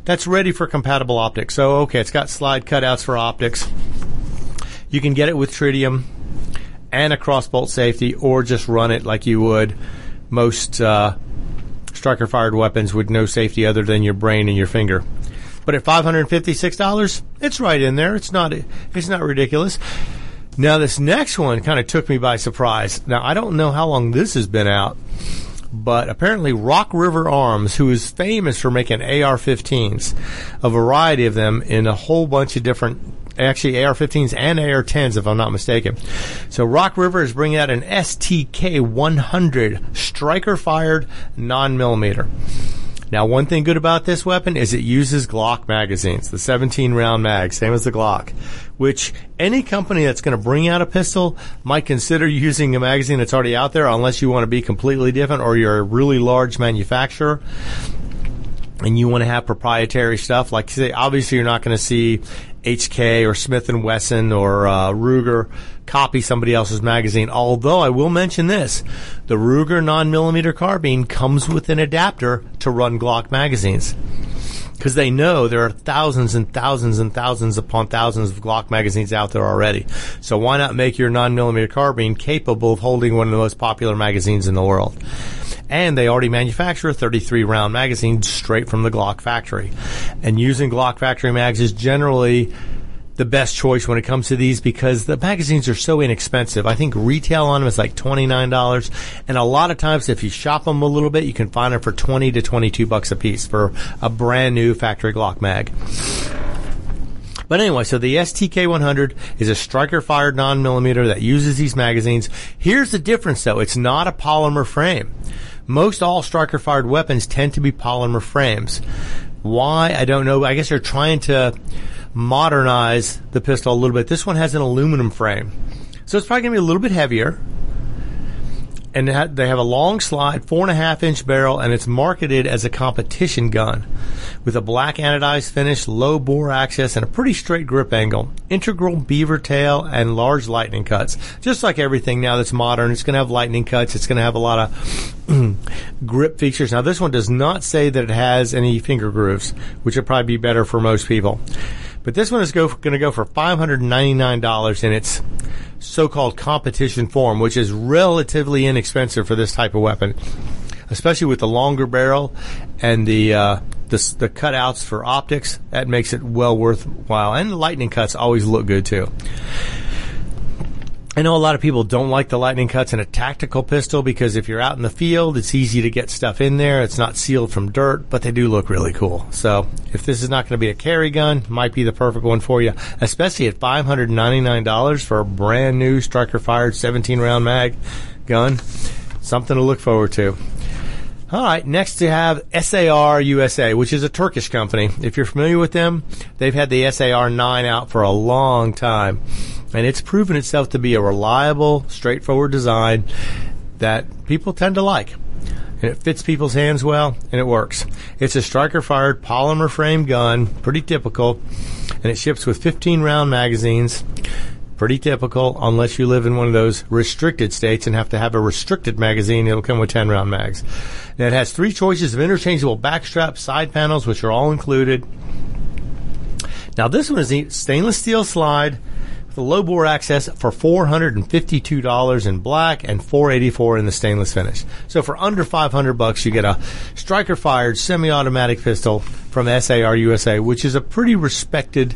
That's ready for compatible optics. So, okay, it's got slide cutouts for optics. You can get it with tritium and a crossbolt safety, or just run it like you would most uh, striker fired weapons with no safety other than your brain and your finger. But at $556, it's right in there. It's not it's not ridiculous. Now this next one kind of took me by surprise. Now I don't know how long this has been out, but apparently Rock River Arms, who is famous for making AR-15s, a variety of them in a whole bunch of different actually AR-15s and AR-10s, if I'm not mistaken. So Rock River is bringing out an STK 100 striker-fired nine-millimeter. Now, one thing good about this weapon is it uses Glock magazines, the 17 round mag, same as the Glock, which any company that's going to bring out a pistol might consider using a magazine that's already out there unless you want to be completely different or you're a really large manufacturer and you want to have proprietary stuff. Like, say, obviously you're not going to see HK or Smith and Wesson or uh, Ruger copy somebody else's magazine. Although I will mention this, the Ruger nine-millimeter carbine comes with an adapter to run Glock magazines. Because they know there are thousands and thousands and thousands upon thousands of Glock magazines out there already. So why not make your nine-millimeter carbine capable of holding one of the most popular magazines in the world? and they already manufacture a 33 round magazine straight from the Glock factory. And using Glock factory mags is generally the best choice when it comes to these because the magazines are so inexpensive. I think retail on them is like $29 and a lot of times if you shop them a little bit, you can find them for 20 to 22 bucks a piece for a brand new factory Glock mag. But anyway, so the STK100 is a striker fired nine-millimeter that uses these magazines. Here's the difference though. It's not a polymer frame. Most all striker fired weapons tend to be polymer frames. Why? I don't know. I guess they're trying to modernize the pistol a little bit. This one has an aluminum frame. So it's probably going to be a little bit heavier. and they have a long slide, four and a half inch barrel, and it's marketed as a competition gun with a black anodized finish, low bore axis, and a pretty straight grip angle. Integral beaver tail and large lightning cuts. Just like everything now that's modern, it's going to have lightning cuts. It's going to have a lot of grip features. Now, this one does not say that it has any finger grooves, which would probably be better for most people. But this one is go, going to go for $599 in its so-called competition form, which is relatively inexpensive for this type of weapon, especially with the longer barrel and the uh, the, the cutouts for optics. That makes it well worthwhile, and the lightning cuts always look good too. I know a lot of people don't like the lightning cuts in a tactical pistol because if you're out in the field, it's easy to get stuff in there. It's not sealed from dirt, but they do look really cool. So if this is not going to be a carry gun, might be the perfect one for you, especially at $599 for a brand new striker fired 17 round mag gun. Something to look forward to. All right, next we have SAR USA, which is a Turkish company. If you're familiar with them, they've had the SAR 9 out for a long time. And it's proven itself to be a reliable, straightforward design that people tend to like. And it fits people's hands well, and it works. It's a striker fired polymer frame gun, pretty typical, and it ships with 15 round magazines. Pretty typical, unless you live in one of those restricted states and have to have a restricted magazine. It'll come with 10 round mags. Now it has three choices of interchangeable backstrap side panels, which are all included. Now this one is a stainless steel slide a low bore axis for $452 in black and 484 in the stainless finish. So for under 500 bucks, you get a striker fired semi-automatic pistol from SAR USA, which is a pretty respected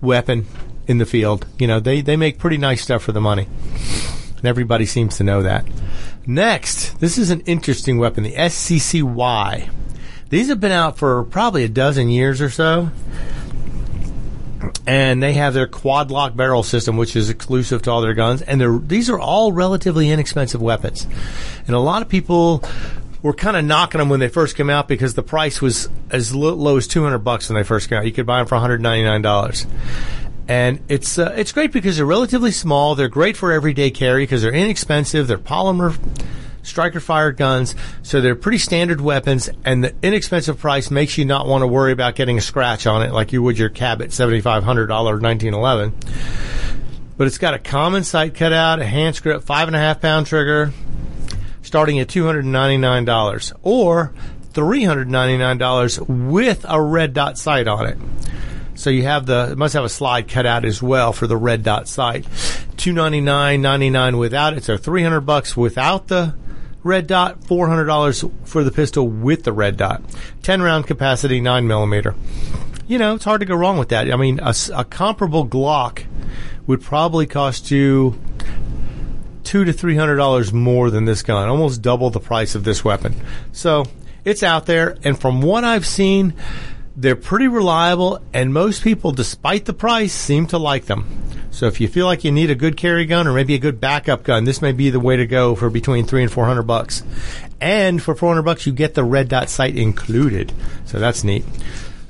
weapon in the field. You know, they, they make pretty nice stuff for the money. And everybody seems to know that. Next, this is an interesting weapon, the SCCY. These have been out for probably a dozen years or so. And they have their quad lock barrel system, which is exclusive to all their guns. And these are all relatively inexpensive weapons. And a lot of people were kind of knocking them when they first came out because the price was as lo- low as 200 bucks when they first came out. You could buy them for $199 and it's uh, it's great because they're relatively small. They're great for everyday carry because they're inexpensive. They're polymer striker fired guns, so they're pretty standard weapons. And the inexpensive price makes you not want to worry about getting a scratch on it like you would your Cabot seventy five hundred dollar nineteen eleven. But it's got a common sight cutout, a hand script, five and a half pound trigger, starting at two hundred ninety nine dollars or three hundred ninety nine dollars with a red dot sight on it. So you have the it must have a slide cut out as well for the red dot sight. Two ninety nine ninety nine without it. So three hundred bucks without the red dot. Four hundred dollars for the pistol with the red dot. Ten round capacity, nine millimeter. You know it's hard to go wrong with that. I mean a comparable Glock would probably cost you two to three hundred dollars more than this gun, almost double the price of this weapon. So it's out there, and from what I've seen, they're pretty reliable, and most people, despite the price, seem to like them. So if you feel like you need a good carry gun or maybe a good backup gun, this may be the way to go for between three and four hundred bucks. And for four hundred bucks, you get the red dot sight included. So that's neat.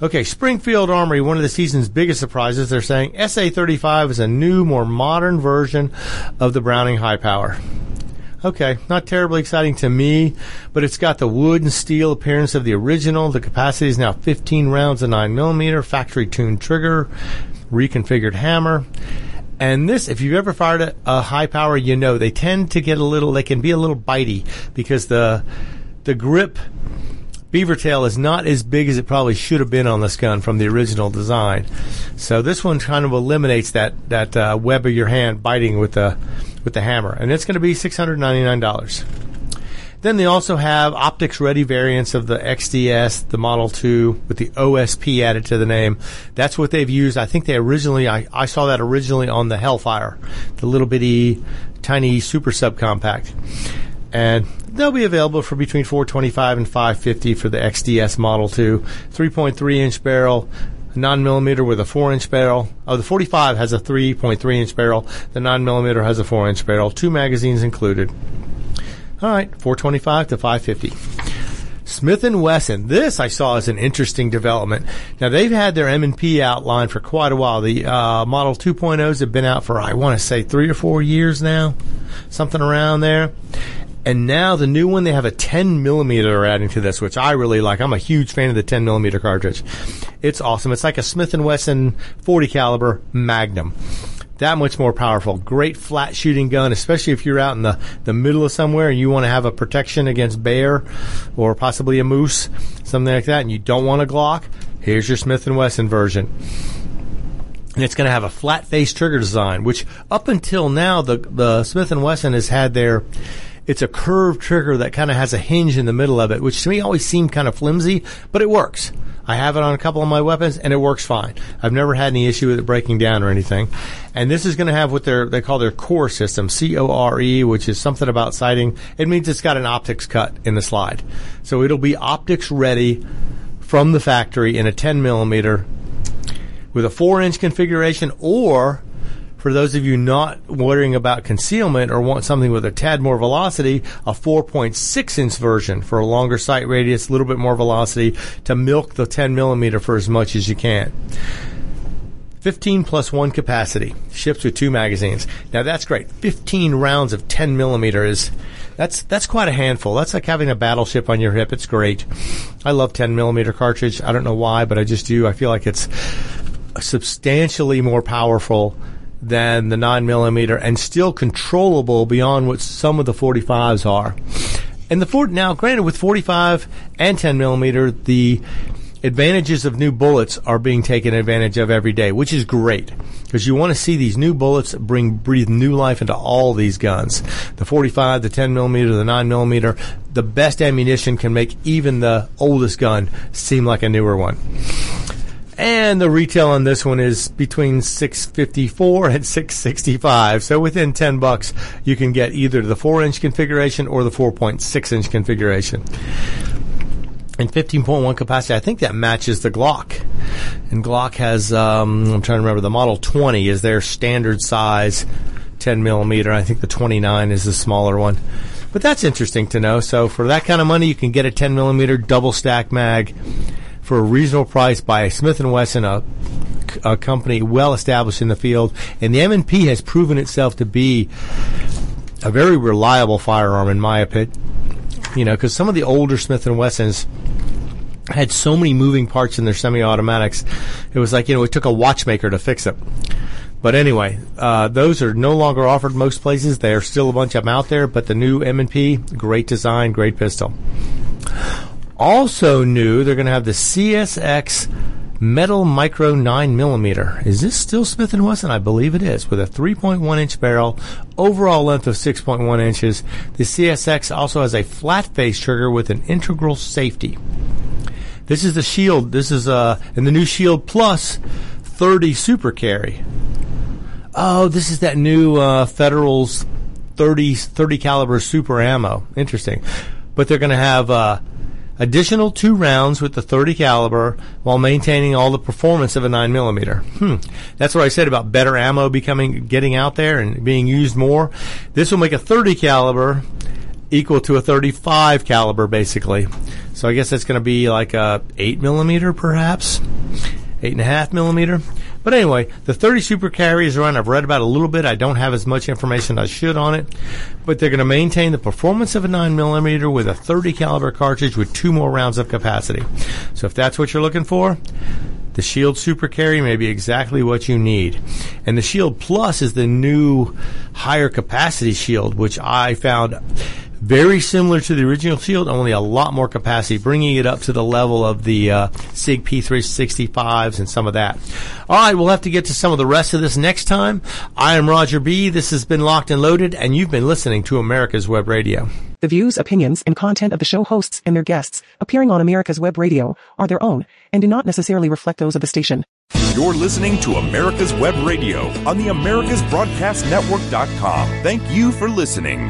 Okay, Springfield Armory, one of the season's biggest surprises. They're saying SA35 is a new, more modern version of the Browning High Power. Okay, not terribly exciting to me, but it's got the wood and steel appearance of the original. The capacity is now 15 rounds of 9mm, factory tuned trigger, reconfigured hammer. And this, if you've ever fired a, a high power, you know they tend to get a little, they can be a little bitey because the the grip beaver tail is not as big as it probably should have been on this gun from the original design. So this one kind of eliminates that that uh, web of your hand biting with the with the hammer, and it's going to be six hundred ninety nine dollars. Then they also have optics ready variants of the XDS, the Model 2 with the OSP added to the name. That's what they've used. I think they originally, I, I saw that originally on the Hellfire, the little bitty, tiny super subcompact. And they'll be available for between 425 and 550 for the XDS Model 2. 3.3 inch barrel, 9 millimeter with a 4 inch barrel. Oh, the 45 has a 3.3 inch barrel. The 9 millimeter has a 4 inch barrel. Two magazines included. All right, 425 to 550. Smith and Wesson. This I saw as an interesting development. Now they've had their M&P outline for quite a while. The uh, Model 2.0s have been out for I want to say three or four years now, something around there. And now the new one, they have a 10 millimeter adding to this, which I really like. I'm a huge fan of the 10 millimeter cartridge. It's awesome. It's like a Smith & Wesson 40 caliber Magnum that much more powerful. Great flat shooting gun, especially if you're out in the, the middle of somewhere and you want to have a protection against bear or possibly a moose, something like that, and you don't want a Glock. Here's your Smith & Wesson version. And it's going to have a flat face trigger design, which up until now, the, the Smith & Wesson has had their, it's a curved trigger that kind of has a hinge in the middle of it, which to me always seemed kind of flimsy, but it works. I have it on a couple of my weapons and it works fine. I've never had any issue with it breaking down or anything. And this is going to have what they they call their core system, C-O-R-E, which is something about sighting. It means it's got an optics cut in the slide. So it'll be optics ready from the factory in a 10 millimeter with a four inch configuration or for those of you not worrying about concealment or want something with a tad more velocity, a 4.6 inch version for a longer sight radius, a little bit more velocity to milk the 10 millimeter for as much as you can. 15 plus 1 capacity. Ships with two magazines. Now that's great. 15 rounds of 10 millimeter is that's that's quite a handful. That's like having a battleship on your hip. It's great. I love 10 millimeter cartridge. I don't know why, but I just do. I feel like it's substantially more powerful than the 9 millimeter and still controllable beyond what some of the 45s are. And the Ford now, granted, with 45 and 10 millimeter, the advantages of new bullets are being taken advantage of every day, which is great because you want to see these new bullets bring breathe new life into all these guns. The 45, the 10 millimeter, the 9 millimeter, the best ammunition can make even the oldest gun seem like a newer one. And the retail on this one is between 654 and 665. So within 10 bucks, you can get either the 4 inch configuration or the 4.6 inch configuration. And 15.1 capacity, I think that matches the Glock. And Glock has, um, I'm trying to remember, the Model 20 is their standard size 10 millimeter. I think the 29 is the smaller one. But that's interesting to know. So for that kind of money, you can get a 10 millimeter double stack mag for a reasonable price by Smith & Wesson, a, a company well established in the field. And the M&P has proven itself to be a very reliable firearm, in my opinion. You know, because some of the older Smith & Wessons had so many moving parts in their semi-automatics. It was like, you know, it took a watchmaker to fix it. But anyway, uh, those are no longer offered most places. There are still a bunch of them out there, but the new M&P, great design, great pistol. Also new, they're going to have the CSX Metal Micro 9 millimeter. Is this still Smith & Wesson? I believe it is, with a 3.1 inch barrel, overall length of 6.1 inches. The CSX also has a flat face trigger with an integral safety. This is the Shield. This is uh, in the new Shield Plus 30 Super Carry. Oh, this is that new uh, Federal's 30 30 caliber super ammo. Interesting, but they're going to have. Uh, additional two rounds with the 30 caliber while maintaining all the performance of a 9 millimeter. Hmm. That's what I said about better ammo becoming getting out there and being used more. This will make a 30 caliber equal to a 35 caliber basically. So I guess that's going to be like a 8 millimeter perhaps, eight and a half millimeter. But anyway, the 30 Super Carry is around. I've read about a little bit. I don't have as much information as I should on it, but they're going to maintain the performance of a 9mm with a 30 caliber cartridge with two more rounds of capacity. So if that's what you're looking for, the Shield Super Carry may be exactly what you need. And the Shield Plus is the new higher capacity Shield, which I found very similar to the original Shield, only a lot more capacity, bringing it up to the level of the uh, SIG P365s and some of that. All right, we'll have to get to some of the rest of this next time. I am Roger B. This has been Locked and Loaded, and you've been listening to America's Web Radio. The views, opinions, and content of the show hosts and their guests appearing on America's Web Radio are their own and do not necessarily reflect those of the station. You're listening to America's Web Radio on the AmericasBroadcastNetwork.com. Thank you for listening.